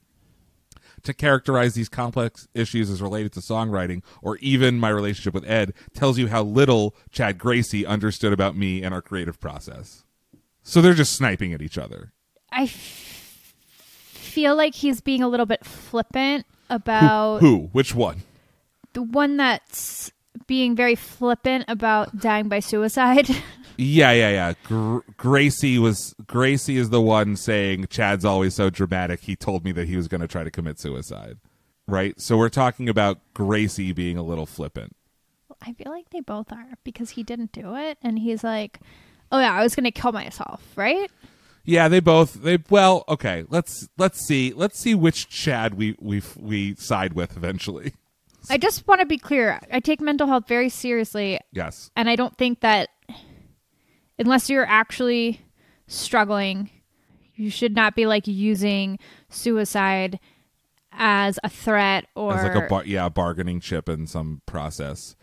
To characterize these complex issues as related to songwriting or even my relationship with Ed tells you how little Chad Gracey understood about me and our creative process. So they're just sniping at each other. I f- feel like he's being a little bit flippant about Who? Which one? the one that's being very flippant about dying by suicide. [LAUGHS] Yeah, yeah, yeah. Gr- Gracey was Gracey is the one saying Chad's always so dramatic. He told me that he was going to try to commit suicide. Right? So we're talking about Gracey being a little flippant. I feel like they both are because he didn't do it and he's like, "Oh yeah, I was going to kill myself," right? Yeah, they both they well, okay. Let's let's see. Let's see which Chad we we we side with eventually. I just want to be clear. I take mental health very seriously Yes. and I don't think that unless you're actually struggling, you should not be like using suicide as a threat or As like a bar- yeah, bargaining chip in some process.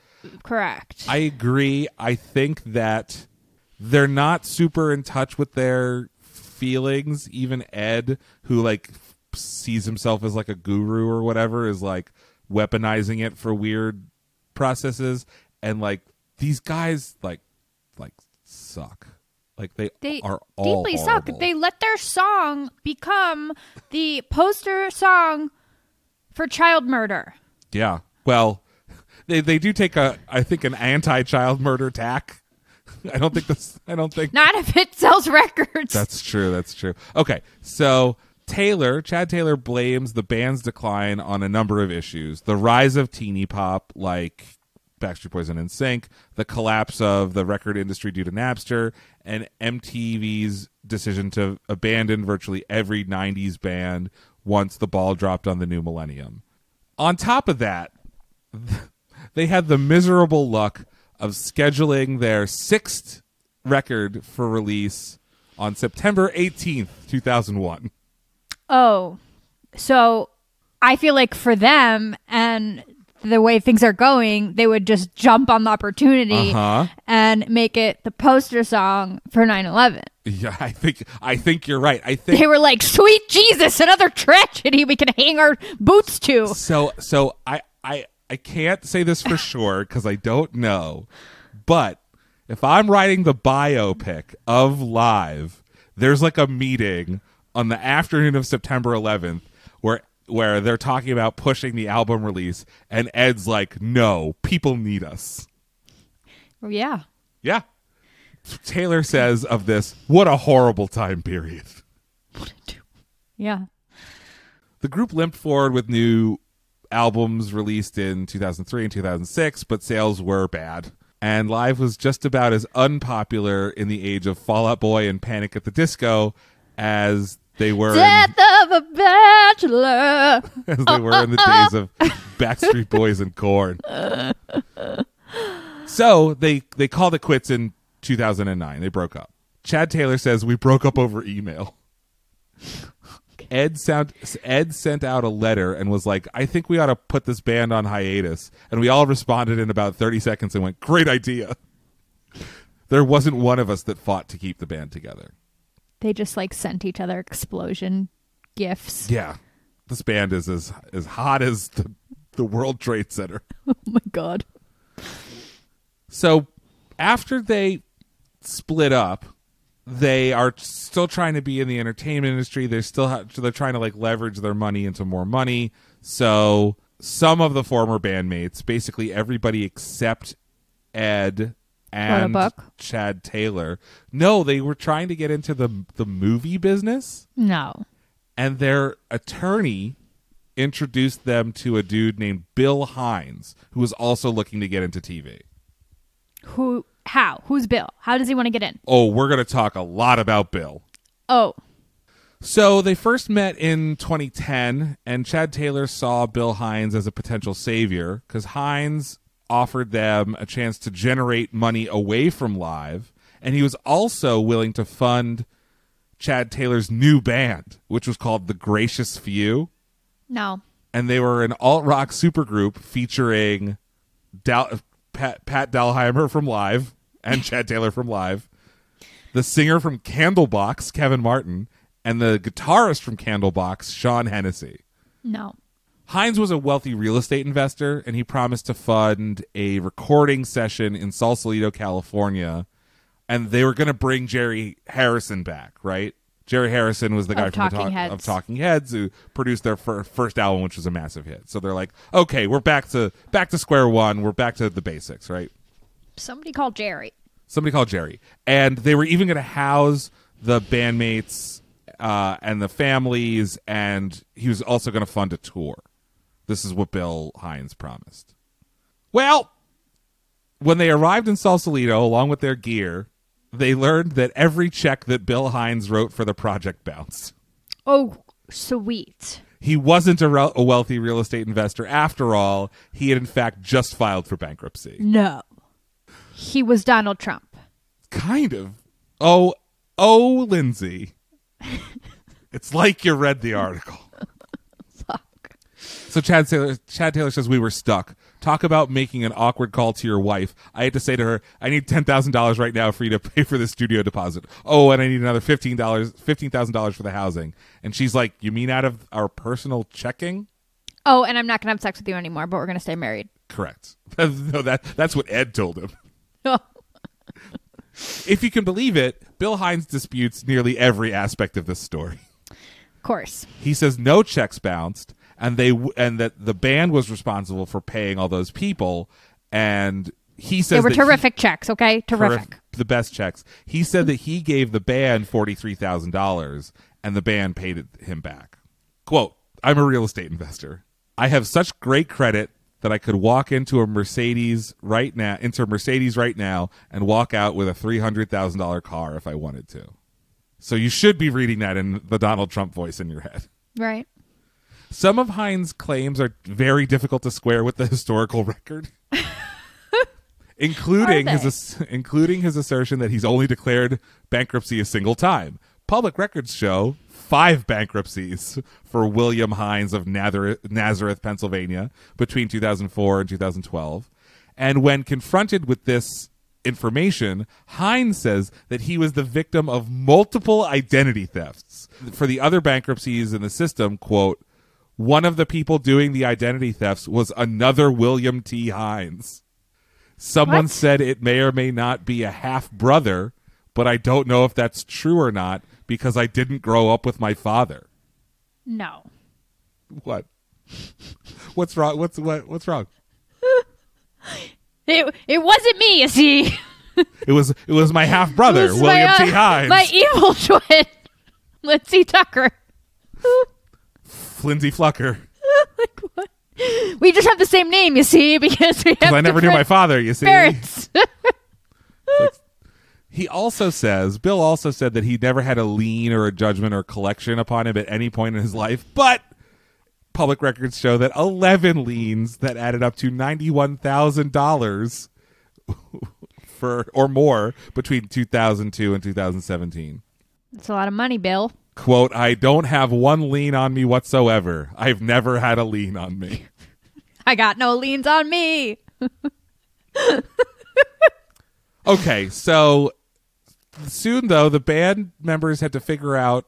correct. I agree. I think that they're not super in touch with their feelings. Even Ed, who like sees himself as like a guru or whatever, is like weaponizing it for weird processes. And like these guys, like like suck. Like they, they are all deeply horrible. suck. They let their song become the poster song for child murder. Yeah. Well, they they do take a I think an anti-child murder tack. [LAUGHS] I don't think this. I don't think Not if it sells records. That's true. That's true. Okay, so Taylor, Chad Taylor blames the band's decline on a number of issues: the rise of teeny pop, like Backstreet Boys and NSYNC, the collapse of the record industry due to Napster, and MTV's decision to abandon virtually every '90s band once the ball dropped on the new millennium. On top of that, [LAUGHS] they had the miserable luck of scheduling their sixth record for release on September 18th, 2001. Oh, so I feel like for them and the way things are going, they would just jump on the opportunity Uh-huh. and make it the poster song for 9 11. Yeah, I think I think you're right. I think They were like, sweet Jesus, another tragedy we can hang our boots to. so so I I I can't say this for [LAUGHS] sure cuz I don't know. But if I'm writing the biopic of Live, there's like a meeting on the afternoon of September 11th where they're talking about pushing the album release and Ed's like, "No, people need us." Yeah. Yeah. Taylor says of this, "What a horrible time period." Yeah. The group limped forward with new albums released in 2003 and 2006, but sales were bad. And Live was just about as unpopular in the age of Fall Out Boy and Panic at the Disco as they were in, Death of a bachelor. [LAUGHS] as they were in the days of Backstreet Boys and Korn. So they they called it quits in 2009. They broke up. Chad Taylor says we broke up over email. Ed sound Ed sent out a letter and was like, "I think we ought to put this band on hiatus." And we all responded in about 30 seconds and went, "Great idea." There wasn't one of us that fought to keep the band together. They just like sent each other explosion gifts. Yeah. This band is as as hot as the, the World Trade Center. [LAUGHS] Oh my god. So after they split up, they are still trying to be in the entertainment industry. They're still ha- they're trying to like leverage their money into more money. So some of the former bandmates, basically everybody except Ed and book? Chad Taylor, no, they were trying to get into the the movie business No. and their attorney introduced them to a dude named Bill Hines, who was also looking to get into TV. Who how? Who's Bill? How does he want to get in? Oh, we're going to talk a lot about Bill. Oh. So they first met in 2010, and Chad Taylor saw Bill Hines as a potential savior because Hines offered them a chance to generate money away from live, and he was also willing to fund Chad Taylor's new band, which was called The Gracious Few. No. and they were an alt rock supergroup featuring Dal- Pat, Pat Dahlheimer from Live and Chad Taylor from Live, the singer from Candlebox, Kevin Martin, and the guitarist from Candlebox, Sean Hennessy. No. Hines was a wealthy real estate investor, and he promised to fund a recording session in Sausalito, California, and they were going to bring Jerry Harrison back, right? Jerry Harrison was the guy Of from the Talking Talk- Heads. of Talking Heads who produced their fir- first album, which was a massive hit. So they're like, okay, we're back to back to square one. We're back to the basics, right? Somebody called Jerry. Somebody called Jerry, and they were even going to house the bandmates uh, and the families, and he was also going to fund a tour. This is what Bill Hines promised. Well, when they arrived in Sausalito along with their gear, they learned that every check that Bill Hines wrote for the project bounced. Oh, sweet. He wasn't a, re- a wealthy real estate investor after all. He had, in fact, just filed for bankruptcy. No. He was Donald Trump. Kind of. Oh, oh, Lindsay. [LAUGHS] it's like you read the article. So Chad Taylor, Chad Taylor says we were stuck. Talk about making an awkward call to your wife. I had to say to her, "I need ten thousand dollars right now for you to [LAUGHS] pay for the studio deposit. Oh, and I need another fifteen dollars, fifteen thousand dollars for the housing." And she's like, "You mean out of our personal checking?" Oh, and I'm not going to have sex with you anymore, but we're going to stay married. Correct. [LAUGHS] no, that that's what Ed told him. [LAUGHS] If you can believe it, Bill Hines disputes nearly every aspect of this story. Of course. He says no checks bounced, and they and that the band was responsible for paying all those people, and he says They were that he- terrific checks, okay? Terrific. terrif- the best checks. He said that he gave the band forty three thousand dollars, and the band paid it, him back. "Quote: I'm a real estate investor. I have such great credit." That I could walk into a Mercedes right now, into a Mercedes right now, and walk out with a three hundred thousand dollar car if I wanted to. So you should be reading that in the Donald Trump voice in your head. Right. Some of Hines' claims are very difficult to square with the historical record, [LAUGHS] including his including his assertion that he's only declared bankruptcy a single time. Public records show five bankruptcies for William Hines of Nazareth, Nazareth, Pennsylvania, between 2004 and 2012. And when confronted with this information, Hines says that he was the victim of multiple identity thefts. For the other bankruptcies in the system, quote, one of the people doing the identity thefts was another William T. Hines. Someone What? said it may or may not be a half brother, but I don't know if that's true or not because I didn't grow up with my father. No. What? What's wrong? What's what? What's wrong? It, it wasn't me, you see. It was it was my half brother, William my, uh, T. Hines. My evil twin, [LAUGHS] Lindsay Tucker. Flinty Flucker. [LAUGHS] like what? We just have the same name, you see, [LAUGHS] because we have I never knew my father, you see. parents. [LAUGHS] He also says, Bill also said that he never had a lien or a judgment or collection upon him at any point in his life, but public records show that 11 liens that added up to $91,000 for or more between 2002 and 2017. That's a lot of money, Bill. Quote, I don't have one lean on me whatsoever. I've never had a lean on me. I got no leans on me. [LAUGHS] Okay, so soon though, the band members had to figure out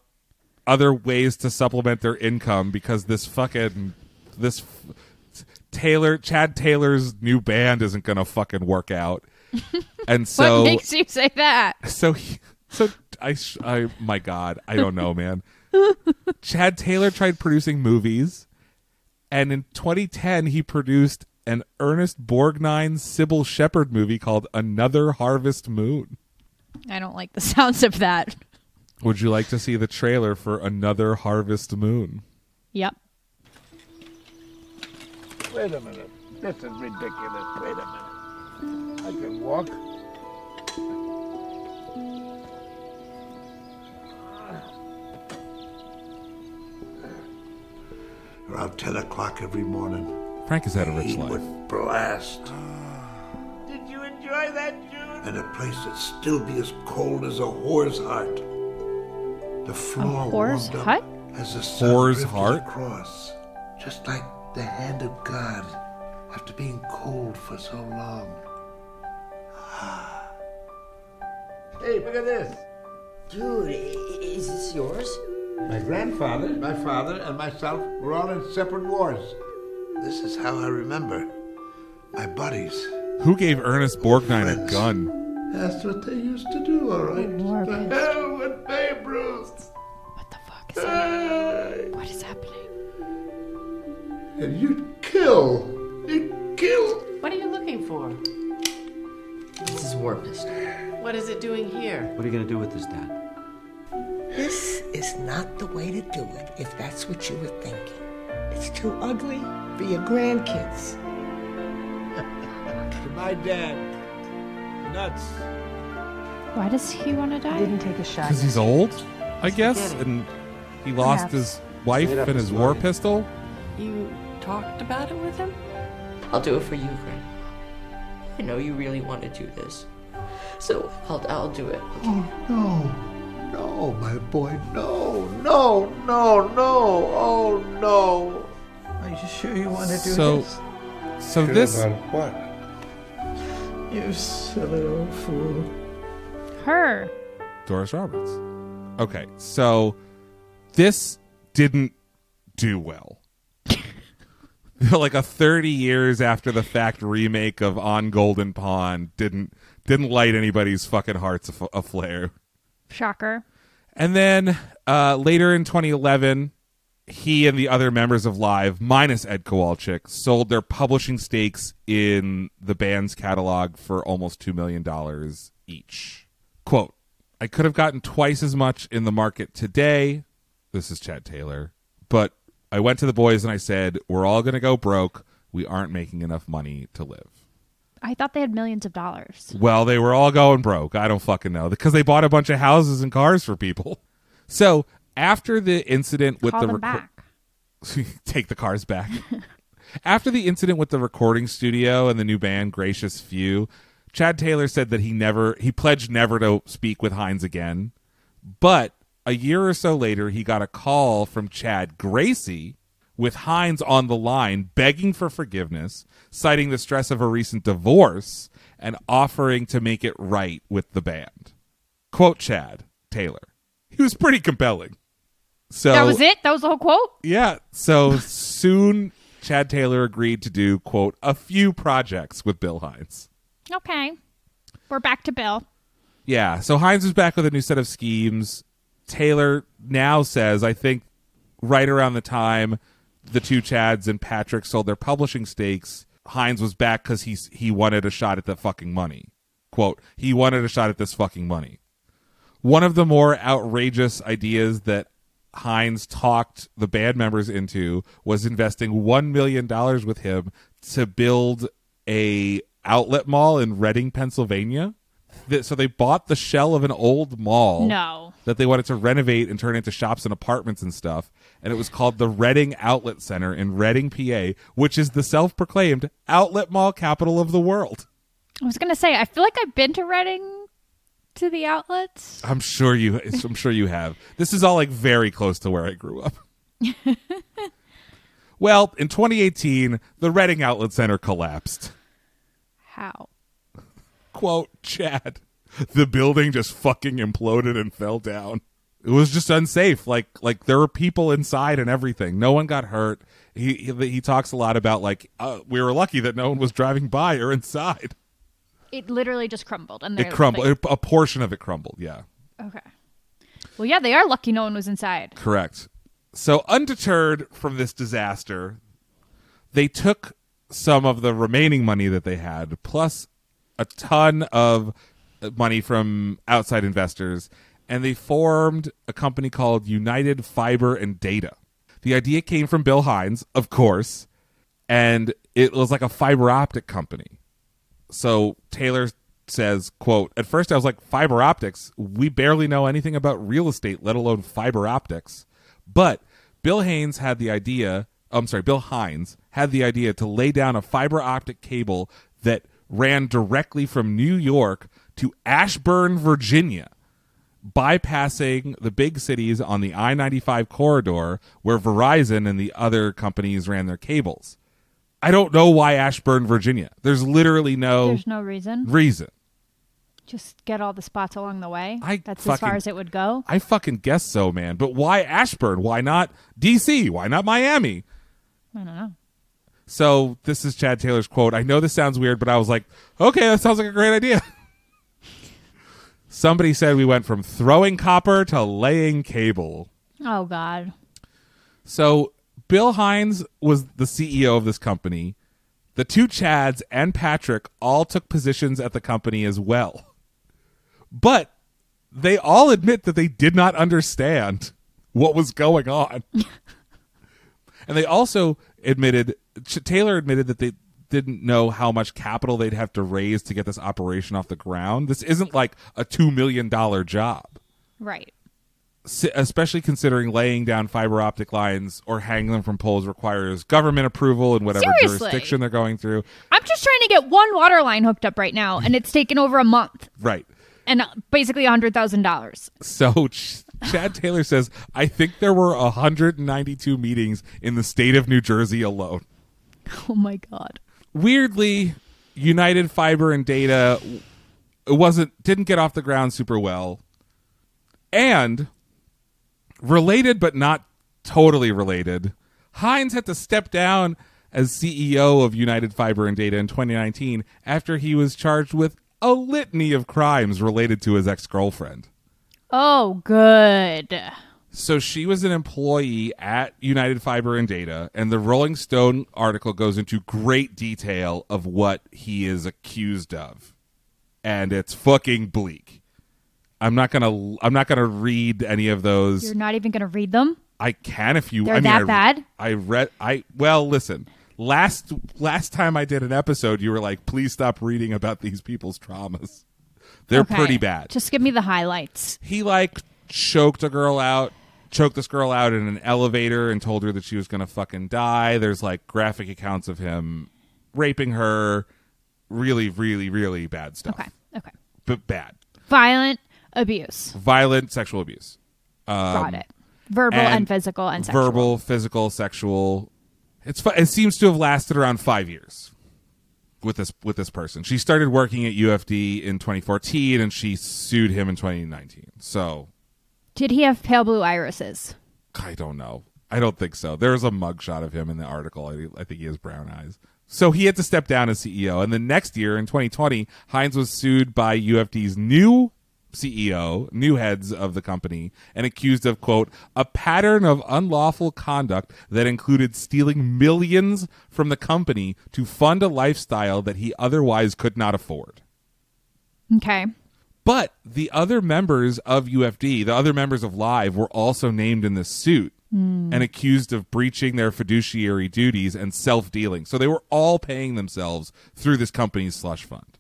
other ways to supplement their income because this fucking this f- Taylor Chad Taylor's new band isn't gonna fucking work out. [LAUGHS] And so what makes you say that? [LAUGHS] so he, so I sh- I my god, I don't know, man. [LAUGHS] Chad Taylor tried producing movies and in 2010 he produced an Ernest Borgnine Cybill Shepherd movie called Another Harvest Moon. I don't like the [LAUGHS] sounds of that. Would you like to see the trailer for Another Harvest Moon? Yep. Wait a minute. This is ridiculous. Wait a minute. I can walk. Around 10 o'clock every morning. Frank has had a rich He life. would blast. Ah. Did you enjoy that, June? And a place that'd still be as cold as a whore's heart. The floor whore's warmed up as the sun Whore's drifted heart? across. Just like the hand of God after being cold for so long. Ah. Hey, look at this. Dude, is this yours? My grandfather, my father, and myself were all in separate wars. This is how I remember my buddies. Who gave Ernest Borgnine a gun? That's what they used to do, all right. War The pissed. hell with Babe Ruth. What the fuck is happening? What is happening? And you'd kill. You'd kill. What are you looking for? This is warpist. What is it doing here? What are you going to do with this, Dad? This is not the way to do it if that's what you were thinking. It's too ugly for your grandkids. [LAUGHS] To my dad. Nuts. Why does he want to die? Didn't take a shot. Because he's old, I guess, and he lost Perhaps. his wife Made up and his his war mind. pistol. You talked about it with him? I'll do it for you, Grandma. I know you really want to do this. So I'll, I'll do it. Oh, no. No, my boy, no. No, no, no. Oh, no. Are you sure you want to do So, this? so this what? You silly old fool. Her. Doris Roberts. Okay, so this didn't do well. [LAUGHS] like a 30 years after the fact remake of On Golden Pond didn't didn't light anybody's fucking hearts af- aflare. Shocker. And then uh, later in 2011, he and the other members of Live, minus Ed Kowalczyk, sold their publishing stakes in the band's catalog for almost $2 million each. Quote, I could have gotten twice as much in the market today. This is Chad Taylor. But I went to the boys and I said, We're all going to go broke. We aren't making enough money to live. I thought they had millions of dollars. Well, they were all going broke. I don't fucking know because they bought a bunch of houses and cars for people. [LAUGHS] So after the incident with Call the them reco- [LAUGHS] take the cars back. [LAUGHS] after the incident with the recording studio and the new band Gracious Few, Chad Taylor said that he never he pledged never to speak with Hines again. But a year or so later, he got a call from Chad Gracey with Hines on the line begging for forgiveness, citing the stress of a recent divorce and offering to make it right with the band. Quote Chad Taylor. He was pretty compelling. So that was it? That was the whole quote? yeah. So soon, Chad Taylor agreed to do, quote, a few projects with Bill Hines. Okay. We're back to Bill. Yeah. So Hines was back with a new set of schemes. Taylor now says, I think right around the time the two Chads and Patrick sold their publishing stakes, Hines was back because he, he wanted a shot at the fucking money. Quote, he wanted a shot at this fucking money. One of the more outrageous ideas that Hines talked the band members into was investing $1 million with him to build a outlet mall in Reading, Pennsylvania. Th- So they bought the shell of an old mall No. that they wanted to renovate and turn into shops and apartments and stuff. And it was called the Reading Outlet Center in Reading, PA, which is the self proclaimed outlet mall capital of the world. I was gonna say, I feel like I've been to Reading to the outlets. I'm sure you. I'm sure you have. This is all like very close to where I grew up. [LAUGHS] well, in 2018, the Reading Outlet Center collapsed. How? Quote Chad. The building just fucking imploded and fell down. It was just unsafe. Like like there were people inside and everything. No one got hurt. He he, he talks a lot about like uh, we were lucky that no one was driving by or inside. It literally just crumbled, and It crumbled. a portion of it crumbled. Yeah. okay. Well, yeah, they are lucky no one was inside. Correct. So, undeterred from this disaster, they took some of the remaining money that they had, plus a ton of money from outside investors, and they formed a company called United Fiber and Data. The idea came from Bill Hines, of course, and it was like a fiber optic company. So Taylor says, quote, at first I was like, fiber optics, we barely know anything about real estate, let alone fiber optics. But Bill Haynes had the idea, I'm sorry, Bill Hines had the idea to lay down a fiber optic cable that ran directly from New York to Ashburn, Virginia, bypassing the big cities on the I 95 corridor where Verizon and the other companies ran their cables. I don't know why Ashburn, Virginia. There's literally no There's no reason. reason. Just get all the spots along the way. I That's as far as it would go. I fucking guess so, man. But why Ashburn? Why not DC? Why not Miami? I don't know. So this is Chad Taylor's quote. I know this sounds weird, but I was like, okay, that sounds like a great idea. [LAUGHS] Somebody said we went from throwing copper to laying cable. Oh God. So Bill Hines was the CEO of this company. The two Chads and Patrick all took positions at the company as well. But they all admit that they did not understand what was going on. [LAUGHS] and they also admitted, Taylor admitted that they didn't know how much capital they'd have to raise to get this operation off the ground. This isn't like a $2 million job Right. especially considering laying down fiber optic lines or hanging them from poles requires government approval in whatever Seriously. jurisdiction they're going through. I'm just trying to get one water line hooked up right now, and it's taken over a month Right. and uh, basically a hundred thousand dollars. So Ch- Chad Taylor says, I think there were 192 meetings in the state of New Jersey alone. [LAUGHS] Oh my God. Weirdly, United Fiber and Data it wasn't didn't get off the ground super well. And related but not totally related, Hines had to step down as CEO of United Fiber and Data in 2019 after he was charged with a litany of crimes related to his ex-girlfriend. Oh, good. So she was an employee at United Fiber and Data, and the Rolling Stone article goes into great detail of what he is accused of. And it's fucking bleak. I'm not gonna I'm not gonna read any of those. You're not even going to read them. I can if you They're I mean, that I, bad? I read I well listen. Last last time I did an episode, you were like, please stop reading about these people's traumas. They're Okay. pretty bad Just give me the highlights. he like choked a girl out choked this girl out in an elevator and told her that she was gonna fucking die there's like graphic accounts of him raping her really really really bad stuff Okay. Okay. but bad Violent abuse. violent sexual abuse um, Got it. Verbal and, physical and sexual. verbal physical sexual it's it seems to have lasted around five years with this with this person she started working at ufd in 2014 and she sued him in 2019 so Did he have pale blue irises? I don't know. I don't think so. There's a mugshot of him in the article. I, I think he has brown eyes. So he had to step down as CEO. And the next year, in 2020, Hines was sued by UFD's new CEO, new heads of the company, and accused of, quote, a pattern of unlawful conduct that included stealing millions from the company to fund a lifestyle that he otherwise could not afford. Okay. But the other members of UFD, the other members of Live, were also named in this suit Hmm. and accused of breaching their fiduciary duties and self dealing. So they were all paying themselves through this company's slush fund.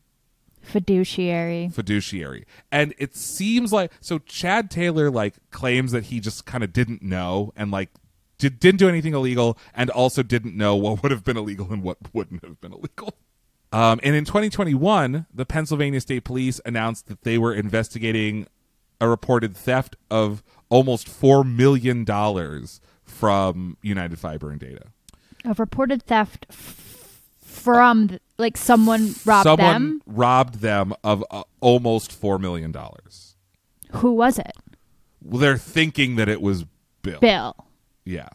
Fiduciary. Fiduciary. And it seems like so Chad Taylor like claims that he just kind of didn't know and like did, didn't do anything illegal and also didn't know what would have been illegal and what wouldn't have been illegal. Um, and in 2021, the Pennsylvania State Police announced that they were investigating a reported theft of almost $4 million from United Fiber and Data. Of reported theft f- from th- like someone robbed Someone them. robbed them of uh, almost $4 million. Who was it? Well, they're thinking that it was Bill. Bill. Yeah.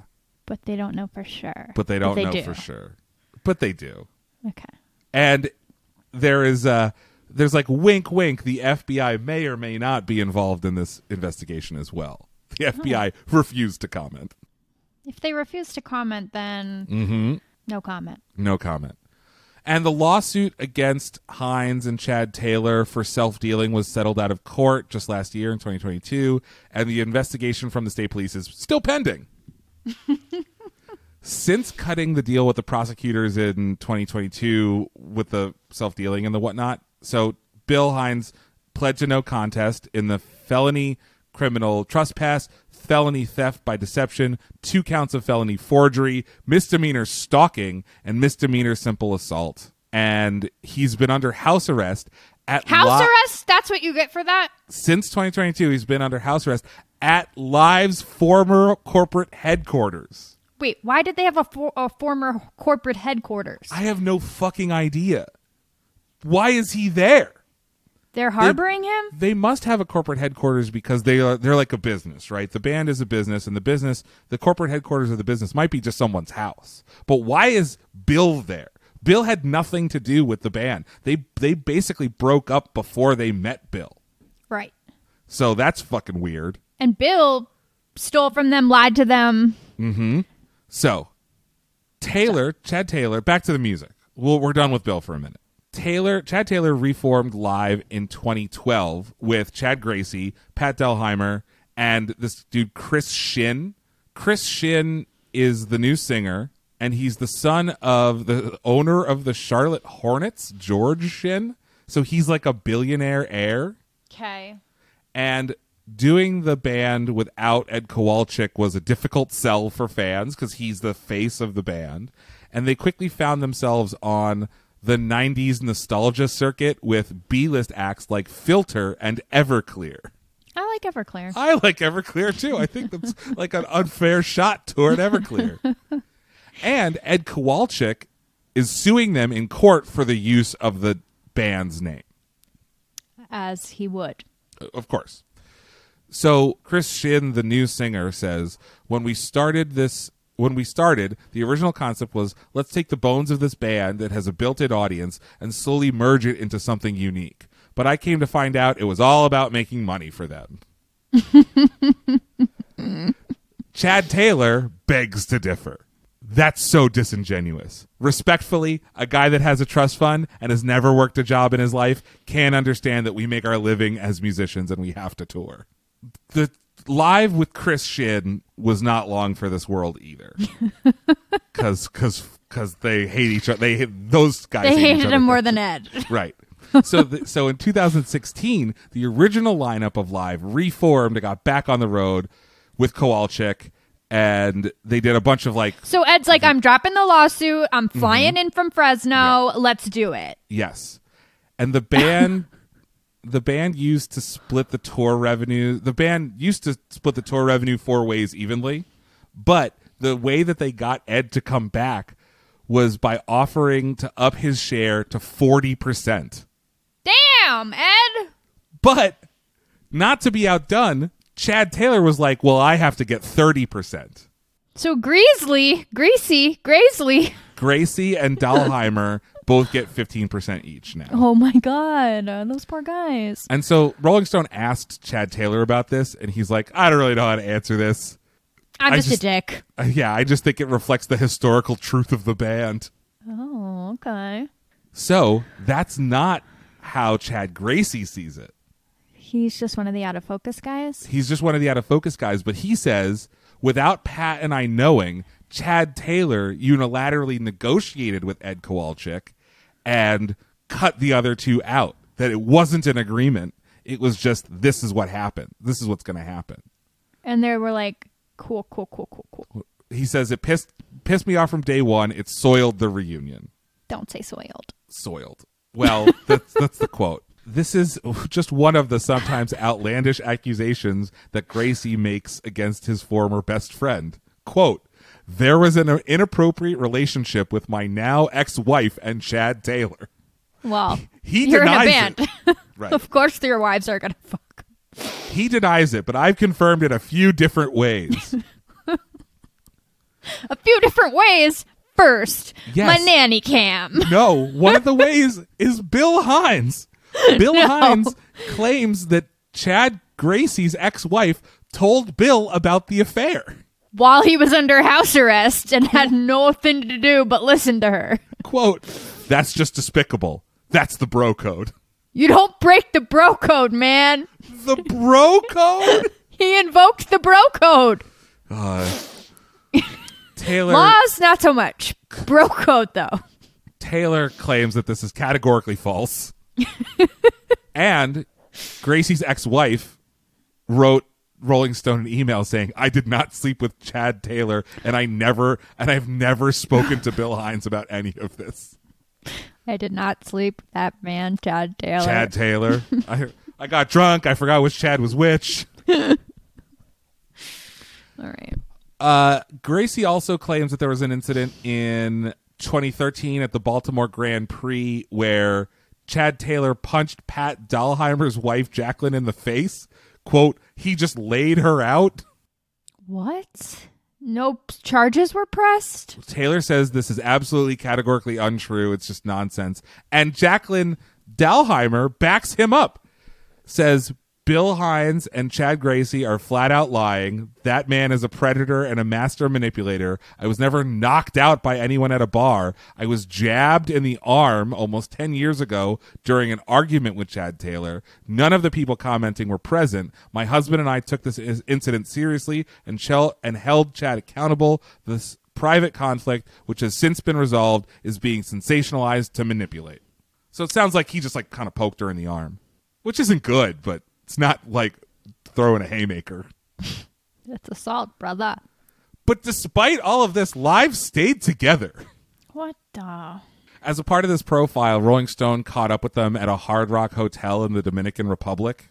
But they don't know for sure. But they don't know do. for sure. But they do. Okay. And there is uh there's like wink wink the FBI may or may not be involved in this investigation as well. The FBI refused to comment. If they refuse to comment, then Mhm. no comment. No comment. And the lawsuit against Hines and Chad Taylor for self-dealing was settled out of court just last year in 2022 and the investigation from the state police is still pending. [LAUGHS] Since cutting the deal with the prosecutors in 2022 with the self dealing and the whatnot, so Bill Hines pled to no contest in the felony criminal trespass, felony theft by deception, two counts of felony forgery, misdemeanor stalking, and misdemeanor simple assault. And he's been under house arrest at House Li- arrest? That's what you get for that? since 2022. He's been under house arrest at Live's former corporate headquarters. Wait, why did they have a, for- a former corporate headquarters? I have no fucking idea. Why is he there? They're harboring him? They must have a corporate headquarters because they are they're like a business, right? The band is a business and the business, the corporate headquarters of the business might be just someone's house. But why is Bill there? Bill had nothing to do with the band. They they basically broke up before they met Bill. Right. So that's fucking weird. And Bill stole from them, lied to them. Mhm. So, Taylor, Chad Taylor, back to the music. Well, we're done with Bill for a minute. Taylor, Chad Taylor reformed live in 2012 with Chad Gracey, Pat Dahlheimer, and this dude Chris Shinn. Chris Shinn is the new singer, and he's the son of the owner of the Charlotte Hornets, George Shinn. So he's like a billionaire heir Okay. and doing the band without Ed Kowalczyk was a difficult sell for fans because he's the face of the band, and they quickly found themselves on the '90s nostalgia circuit with B-list acts like Filter and Everclear. I like Everclear. I like Everclear too. I think that's like an unfair shot toward Everclear. and Ed Kowalczyk is suing them in court for the use of the band's name. As he would. Of course. So Chris Shinn, the new singer, says when we started this, when we started, the original concept was let's take the bones of this band that has a built-in audience and slowly merge it into something unique. But I came to find out it was all about making money for them. [LAUGHS] Chad Taylor begs to differ. That's so disingenuous. Respectfully, a guy that has a trust fund and has never worked a job in his life can understand that we make our living as musicians and we have to tour. The live with Chris Shinn was not long for this world either. Cuz cuz cuz they hate each other. They hate, those guys They hate hated him more than Ed. [LAUGHS] Right. So, the, so in 2016, the original lineup of Live reformed and got back on the road with Kowalczyk, and they did a bunch of like, So Ed's like, I'm dropping the lawsuit. I'm Mm-hmm. flying in from Fresno. Let's do it. yes, and the band, [LAUGHS] the band used to split the tour revenue. The band used to split the tour revenue four ways evenly, but the way that they got Ed to come back was by offering to up his share to forty percent. Damn, Ed. But not to be outdone, Chad Taylor was like, "Well, I have to get 30%." So Greasley, Greasy, Graisley. Gracey and Dahlheimer [LAUGHS] both get 15% each now. Oh my god, those poor guys. And so Rolling Stone asked Chad Taylor about this and he's like, "I don't really know how to answer this." I'm just, just- a dick. [LAUGHS] Uh, yeah, I just think it reflects the historical truth of the band. Oh, okay. So, that's not how Chad Gracey sees it. He's just one of the out of focus guys. He's just one of the out of focus guys, but he says, without Pat and I knowing, Chad Taylor unilaterally negotiated with Ed Kowalczyk and cut the other two out. That it wasn't an agreement. It was just this is what happened. This is what's going to happen. And they were like, cool, cool, cool, cool, cool. He says it pissed pissed me off from day one. It soiled the reunion. Don't say soiled. soiled. Well, [LAUGHS] that's that's the quote. This is just one of the sometimes outlandish accusations that Gracey makes against his former best friend. Quote, there was an inappropriate relationship with my now ex-wife and Chad Taylor. Well, He you're denies in a band. it. [LAUGHS] Right. of course, your wives are gonna fuck. He denies it, but I've confirmed it a few different ways. [LAUGHS] A few different ways. First, Yes. my nanny cam. [LAUGHS] No, one of the ways is Bill Hines. Bill No. Hines claims that Chad Gracey's ex-wife told Bill about the affair. While he was under house arrest and had nothing to do but listen to her. Quote, that's just despicable. That's the bro code. You don't break the bro code, man. The bro code? [LAUGHS] he invoked the bro code. Uh, [LAUGHS] Taylor Laws, not so much. Bro code, though. Taylor claims that this is categorically false. [LAUGHS] and Gracey's ex-wife wrote Rolling Stone an email saying, "I did not sleep with Chad Taylor, and I never, and I've never spoken to Bill Hines about any of this." I did not sleep with that man, Chad Taylor. Chad Taylor. [LAUGHS] I I got drunk. I forgot which Chad was which. [LAUGHS] All right. Uh, Gracey also claims that there was an incident in 2013 at the Baltimore Grand Prix where Chad Taylor punched Pat Dahlheimer's wife Jacqueline in the face. "Quote: He just laid her out." What? No charges were pressed? Taylor says this is absolutely categorically untrue. It's just nonsense. And Jacqueline Dahlheimer backs him up. Says Bill Hines and Chad Gracey are flat out lying. That man is a predator and a master manipulator. I was never knocked out by anyone at a bar. I was jabbed in the arm almost 10 years ago during an argument with Chad Taylor. None of the people commenting were present. My husband and I took this is- incident seriously and, and held Chad accountable. This private conflict, which has since been resolved, is being sensationalized to manipulate. So it sounds like he just like kind of poked her in the arm, which isn't good, but it's not like throwing a haymaker. That's assault, brother. But despite all of this, Live stayed together. What the? As a part of this profile, Rolling Stone caught up with them at a Hard Rock hotel in the Dominican Republic.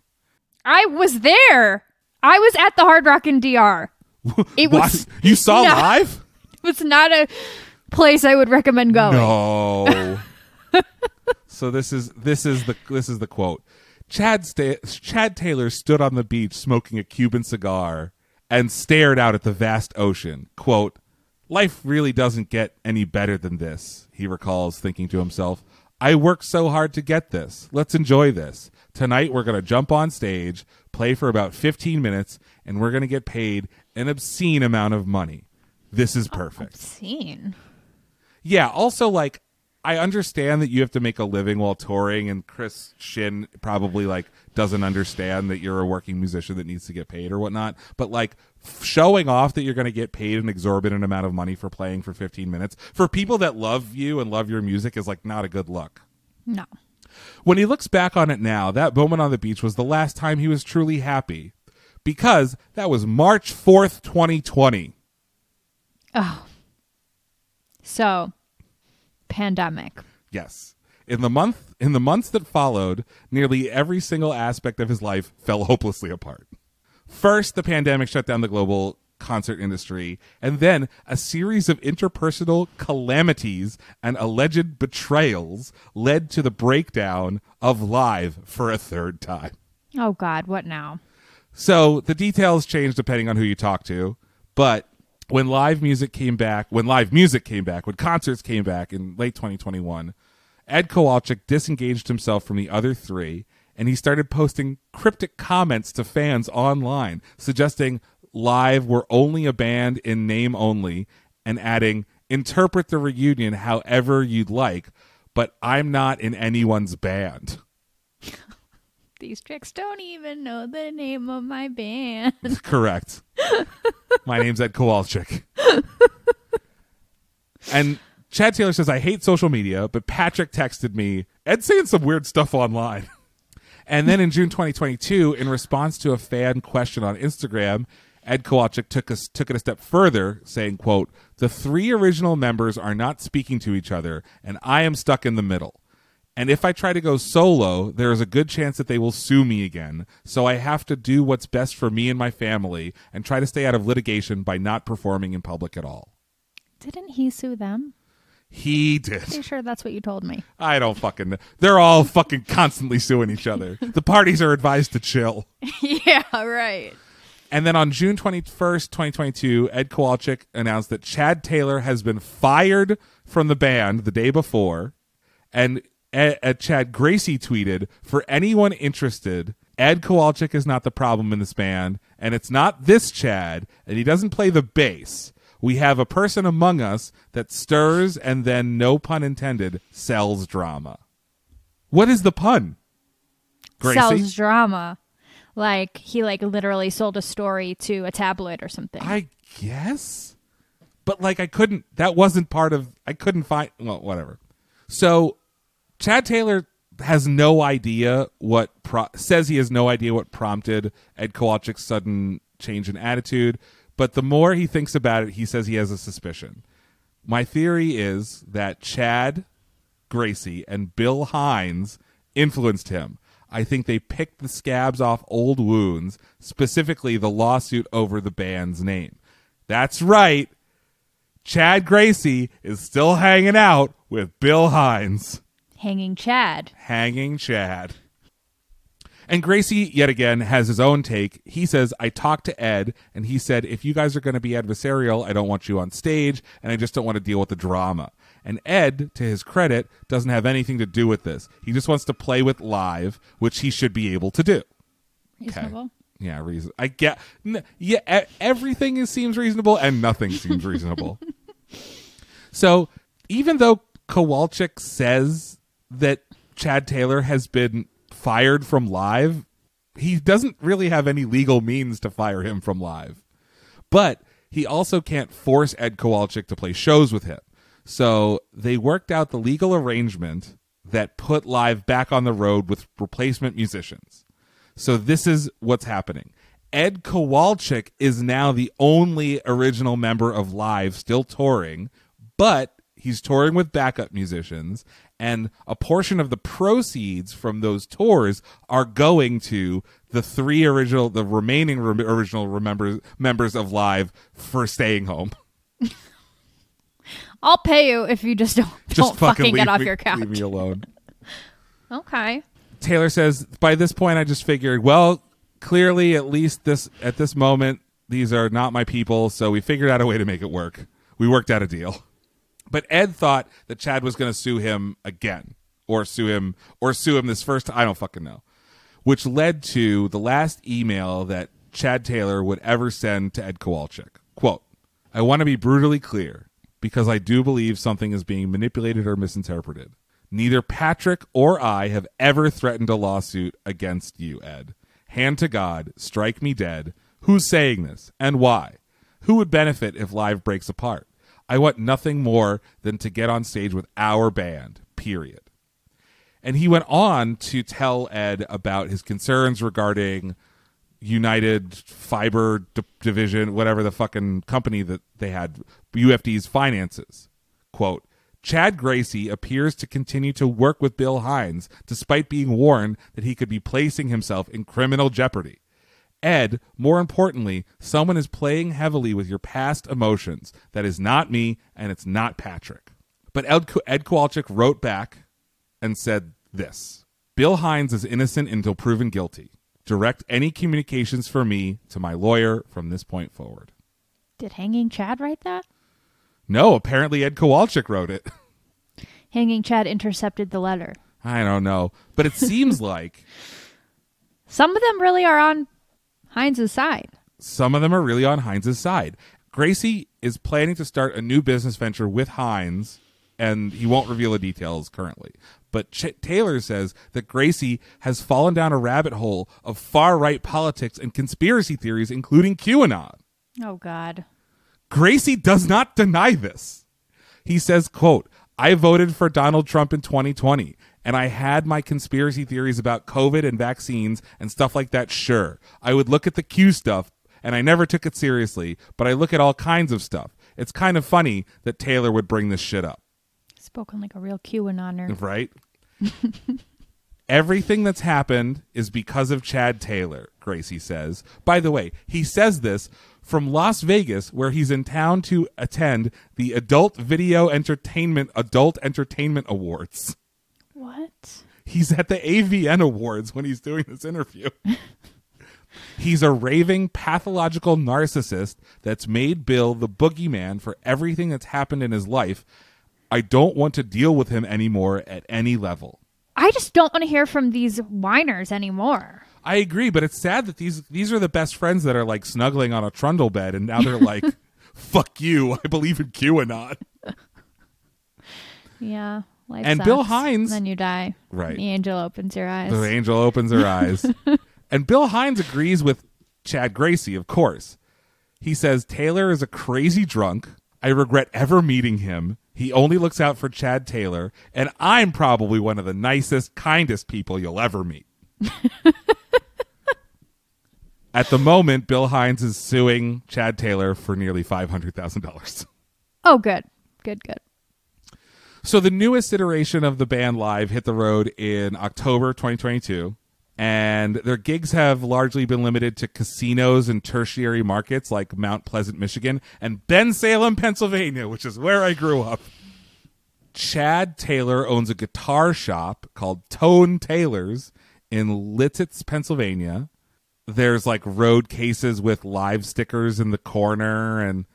I was there. I was at the Hard Rock in DR. [LAUGHS] It was. You saw No. live? [LAUGHS] It was not a place I would recommend going. No. [LAUGHS] so this is this is the this is the quote. Chad sta- Chad Taylor stood on the beach smoking a Cuban cigar and stared out at the vast ocean. Quote, Life really doesn't get any better than this, he recalls, thinking to himself. I worked so hard to get this. Let's enjoy this. Tonight we're going to jump on stage, play for about 15 minutes, and we're going to get paid an obscene amount of money. This is perfect. Scene. Yeah. Also, like, I understand that you have to make a living while touring, and Chris Shinn probably like doesn't understand that you're a working musician that needs to get paid or whatnot. But like showing off that you're going to get paid an exorbitant amount of money for playing for 15 minutes for people that love you and love your music is like not a good look. No. When he looks back on it now, that moment on the beach was the last time he was truly happy because that was March 4th, 2020. Oh. So, pandemic. Yes. In the month in the months that followed, nearly every single aspect of his life fell hopelessly apart. First, the pandemic shut down the global concert industry, and then a series of interpersonal calamities and alleged betrayals led to the breakdown of live for a third time. Oh God, what now? So the details change depending on who you talk to, but when live music came back, when live music came back, when concerts came back in late 2021, Ed Kowalczyk disengaged himself from the other three and he started posting cryptic comments to fans online suggesting live were only a band in name only and adding interpret the reunion however you'd like, but I'm not in anyone's band. These tricks don't even know the name of my band. [LAUGHS] Correct. [LAUGHS] My name's Ed Kowalczyk. and Chad Taylor says, I hate social media, but Patrick texted me, Ed's saying some weird stuff online. and then in June 2022, in response to a fan question on Instagram, Ed Kowalczyk took us took it a step further, saying, quote, The three original members are not speaking to each other, and I am stuck in the middle. And if I try to go solo, there is a good chance that they will sue me again. So I have to do what's best for me and my family and try to stay out of litigation by not performing in public at all. Didn't he sue them? He did. Pretty sure that's what you told me. I don't fucking know. They're all fucking constantly suing each other. [LAUGHS] The parties are advised to chill. [LAUGHS] yeah, right. And then on June 21st, 2022, Ed Kowalczyk announced that Chad Taylor has been fired from the band the day before. And Ed- Chad Gracey tweeted, For anyone interested, Ed Kowalczyk is not the problem in this band, and it's not this Chad, and he doesn't play the bass. We have a person among us that stirs and then, no pun intended, sells drama. What is the pun? Gracey? Sells drama. Like he like literally sold a story to a tabloid or something. I guess. But like I couldn't that wasn't part of I couldn't find well whatever. So Chad Taylor has no idea what pro- says he has no idea what prompted Ed Kowalczyk's sudden change in attitude, but the more he thinks about it, he says he has a suspicion. My theory is that Chad Gracey and Bill Hines influenced him. I think they picked the scabs off old wounds, specifically the lawsuit over the band's name. That's right. Chad Gracey is still hanging out with Bill Hines. Hanging Chad. Hanging Chad. And Gracey, yet again, has his own take. He says, I talked to Ed, and he said, if you guys are going to be adversarial, I don't want you on stage, and I just don't want to deal with the drama. And Ed, to his credit, doesn't have anything to do with this. He just wants to play with live, which he should be able to do. Reasonable. Yeah, reason. I get. N- yeah, everything is, seems reasonable, and nothing seems reasonable. [LAUGHS] So even though Kowalczyk says that Chad Taylor has been fired from live, he doesn't really have any legal means to fire him from live. But he also can't force Ed Kowalczyk to play shows with him. So they worked out the legal arrangement that put live back on the road with replacement musicians. So this is what's happening. Ed Kowalczyk is now the only original member of Live still touring, but he's touring with backup musicians, and a portion of the proceeds from those tours are going to the three original, the remaining re- original remembers, members of Live for staying home. [LAUGHS] I'll pay you if you just don't, Just don't fucking, leave get off me- your couch. Leave me alone. [LAUGHS] Okay. Taylor says, by this point, I just figured, well, clearly, at least this at this moment, these are not my people, so we figured out a way to make it work. We worked out a deal. But Ed thought that Chad was going to sue him again, or sue him, or sue him this first. time. I don't fucking know. Which led to the last email that Chad Taylor would ever send to Ed Kowalczyk. Quote: I want to be brutally clear because I do believe something is being manipulated or misinterpreted. Neither Patrick or I have ever threatened a lawsuit against you, Ed. Hand to God, strike me dead. Who's saying this and why? Who would benefit if live breaks apart? I want nothing more than to get on stage with our band, period. And he went on to tell Ed about his concerns regarding United Fiber D- Division, whatever the fucking company that they had, UFD's finances. Quote, Chad Gracey appears to continue to work with Bill Hines despite being warned that he could be placing himself in criminal jeopardy. Ed, more importantly, someone is playing heavily with your past emotions. That is not me, and it's not Patrick. But Ed, Ed Kowalczyk wrote back and said this Bill Hines is innocent until proven guilty. Direct any communications for me to my lawyer from this point forward. Did Hanging Chad write that? No, apparently Ed Kowalczyk wrote it. [LAUGHS] Hanging Chad intercepted the letter. I don't know. But it seems [LAUGHS] like Some of them really are on Hines's side. some of them are really on Hines's side. Gracey is planning to start a new business venture with Hines, and he won't reveal the details currently. But Ch- Taylor says that Gracey has fallen down a rabbit hole of far right politics and conspiracy theories, including QAnon. Oh God. Gracey does not deny this. He says, quote, I voted for Donald Trump in 2020 and I had my conspiracy theories about COVID and vaccines and stuff like that. Sure. I would look at the Q stuff and I never took it seriously, but I look at all kinds of stuff. It's kind of funny that Taylor would bring this shit up, Spoken like a real QAnoner. right? [LAUGHS] Everything that's happened is because of Chad Taylor, Gracey says. By the way, he says this from Las Vegas, where he's in town to attend the Adult Video Entertainment Adult Entertainment Awards. [LAUGHS] He's at the AVN Awards when he's doing this interview. [LAUGHS] he's a raving pathological narcissist that's made Bill the boogeyman for everything that's happened in his life. I don't want to deal with him anymore at any level. I just don't want to hear from these whiners anymore. I agree, but it's sad that these these are the best friends that are like snuggling on a trundle bed, and now they're like, [LAUGHS] "Fuck you! I believe in QAnon." Yeah. Life And Bill sucks. Hines- Then you die. Right. The angel opens your eyes. The angel opens her eyes, [LAUGHS] and Bill Hines agrees with Chad Gracey. Of course, he says Taylor is a crazy drunk. I regret ever meeting him. He only looks out for Chad Taylor, and I'm probably one of the nicest, kindest people you'll ever meet. [LAUGHS] At the moment, Bill Hines is suing Chad Taylor for nearly five hundred thousand dollars. Oh, good. Good, good. So the newest iteration of the band live hit the road in October 2022 and their gigs have largely been limited to casinos and tertiary markets like Mount Pleasant, Michigan and Bensalem, Pennsylvania, which is where I grew up. Chad Taylor owns a guitar shop called Tone Taylor's in Lititz, Pennsylvania. There's like road cases with live stickers in the corner and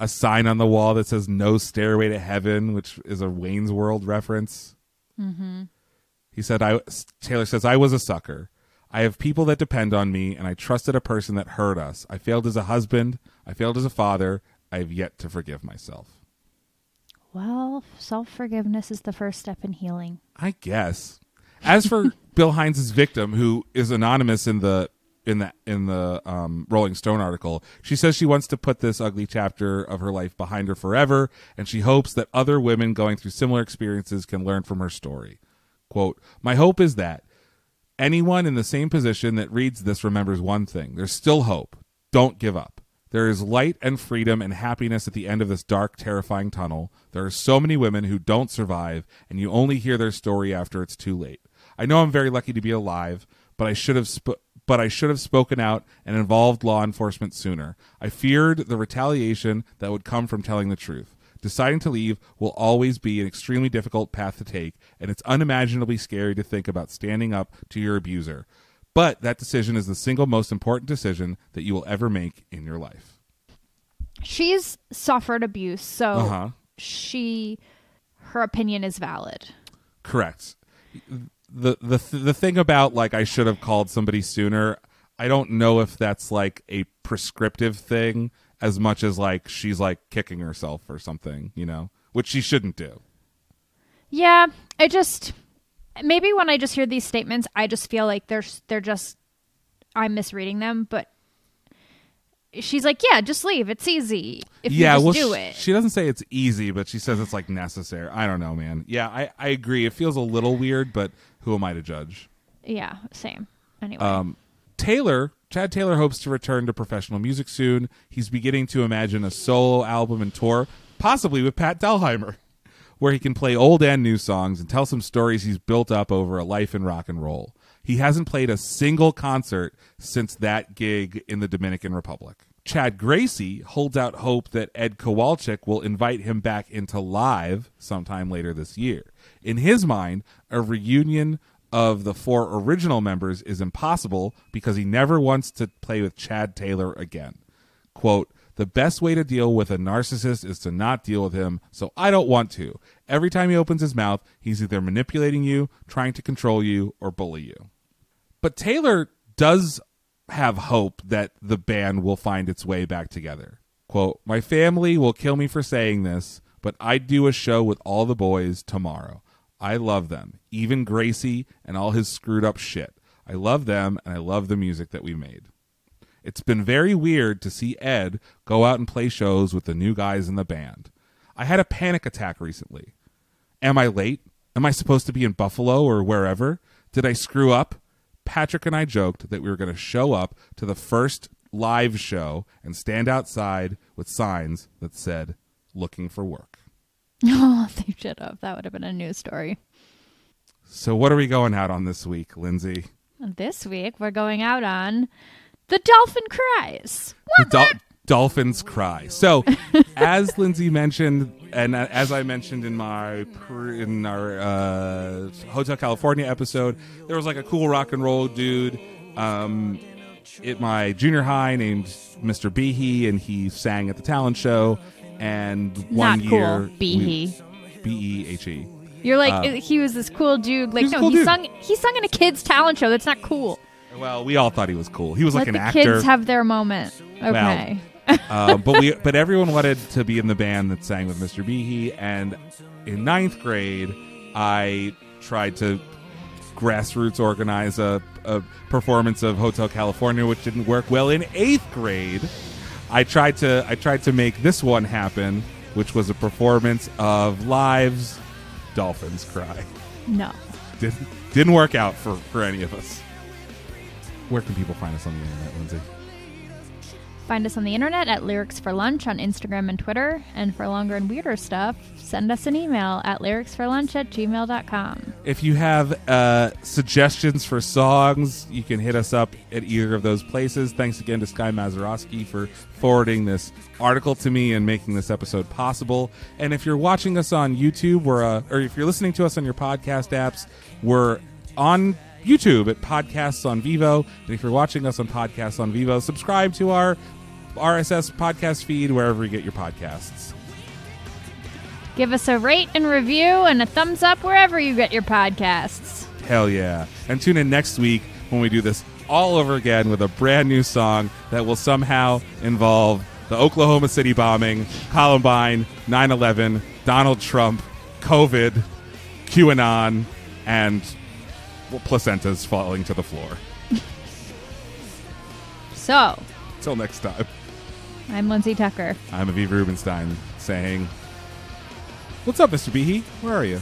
a sign on the wall that says "No Stairway to Heaven," which is a Wayne's World reference. Mm-hmm. He said, "I." Taylor says, "I was a sucker. I have people that depend on me, and I trusted a person that hurt us. I failed as a husband. I failed as a father. I have yet to forgive myself." Well, self forgiveness is the first step in healing. I guess. As for [LAUGHS] Bill Hines' victim, who is anonymous in the in the in the um, Rolling Stone article, she says she wants to put this ugly chapter of her life behind her forever, and she hopes that other women going through similar experiences can learn from her story. "Quote: My hope is that anyone in the same position that reads this remembers one thing: there's still hope. Don't give up." There is light and freedom and happiness at the end of this dark, terrifying tunnel. There are so many women who don't survive, and you only hear their story after it's too late. I know I'm very lucky to be alive, but I should have sp- but I should have spoken out and involved law enforcement sooner. I feared the retaliation that would come from telling the truth. Deciding to leave will always be an extremely difficult path to take, and it's unimaginably scary to think about standing up to your abuser. But that decision is the single most important decision that you will ever make in your life. She's suffered abuse, so Uh-huh. she her opinion is valid. Correct. The the the thing about like I should have called somebody sooner. I don't know if that's like a prescriptive thing as much as like she's like kicking herself or something, you know, which she shouldn't do. Yeah, I just maybe when I just hear these statements, I just feel like they're they're just I'm misreading them, but she's like, "Yeah, just leave. It's easy if yeah, you just well, do it." she doesn't say it's easy, but she says it's like necessary. I don't know, man. Yeah, I I agree. It feels a little weird, but who am I to judge? yeah, same. Anyway, Um, Taylor, Chad Taylor hopes to return to professional music soon. He's beginning to imagine a solo album and tour, possibly with Pat Dahlheimer, [LAUGHS] where he can play old and new songs and tell some stories he's built up over a life in rock and roll. He hasn't played a single concert since that gig in the Dominican Republic. Chad Gracey holds out hope that Ed Kowalczyk will invite him back into live sometime later this year. In his mind, a reunion of the four original members is impossible because he never wants to play with Chad Taylor again. Quote, the best way to deal with a narcissist is to not deal with him, so I don't want to. Every time he opens his mouth, he's either manipulating you, trying to control you, or bully you. But Taylor does have hope that the band will find its way back together. Quote, My family will kill me for saying this, but I'd do a show with all the boys tomorrow. I love them, even Gracey and all his screwed up shit. I love them and I love the music that we made. It's been very weird to see Ed go out and play shows with the new guys in the band. I had a panic attack recently. Am I late? Am I supposed to be in Buffalo or wherever? Did I screw up? Patrick and I joked that we were going to show up to the first live show and stand outside with signs that said, looking for work. [LAUGHS] oh, they should have. That would have been a news story. So, what are we going out on this week, Lindsay? This week we're going out on the dolphin cries. The dol- dolphins cry. So, [LAUGHS] as Lindsay mentioned, and as I mentioned in my in our uh, Hotel California episode, there was like a cool rock and roll dude um, at my junior high named Mr. Behe, and he sang at the talent show. And one Not cool. year, Behe. B E H E. You're like Uh, he was this cool dude. Like no, cool he dude. sung he sung in a kids talent show. That's not cool. Well, we all thought he was cool. He was Let like an the actor. kids have their moment. Okay. Uh, but we, but everyone wanted to be in the band that sang with Mr. Behe. And in ninth grade, I tried to grassroots organize a, a performance of Hotel California, which didn't work. Well, in eighth grade, I tried to I tried to make this one happen, which was a performance of Live's Dolphins Cry. no. Didn't didn't work out for for any of us. Where can people find us on the internet, Lindsay? Find us on the internet at Lyrics for Lunch on Instagram and Twitter. And for longer and weirder stuff, send us an email at lyricsforlunch at gmail.com. If you have uh, suggestions for songs, you can hit us up at either of those places. Thanks again to Sky Mazarowski for forwarding this article to me and making this episode possible. And if you're watching us on YouTube, we're, uh, or if you're listening to us on your podcast apps, we're on YouTube at Podcasts on Vivo. And if you're watching us on Podcasts on Vivo, subscribe to our RSS podcast feed wherever you get your podcasts. Give us a rate and review and a thumbs up wherever you get your podcasts. Hell yeah. And tune in next week when we do this all over again with a brand new song that will somehow involve the Oklahoma City bombing, Columbine, 9 11, Donald Trump, COVID, QAnon, and placentas falling to the floor. [LAUGHS] So, Till next time, I'm Lindsay Tucker. I'm Aviv Rubenstein saying, What's up, Mr. Behe? Where are you?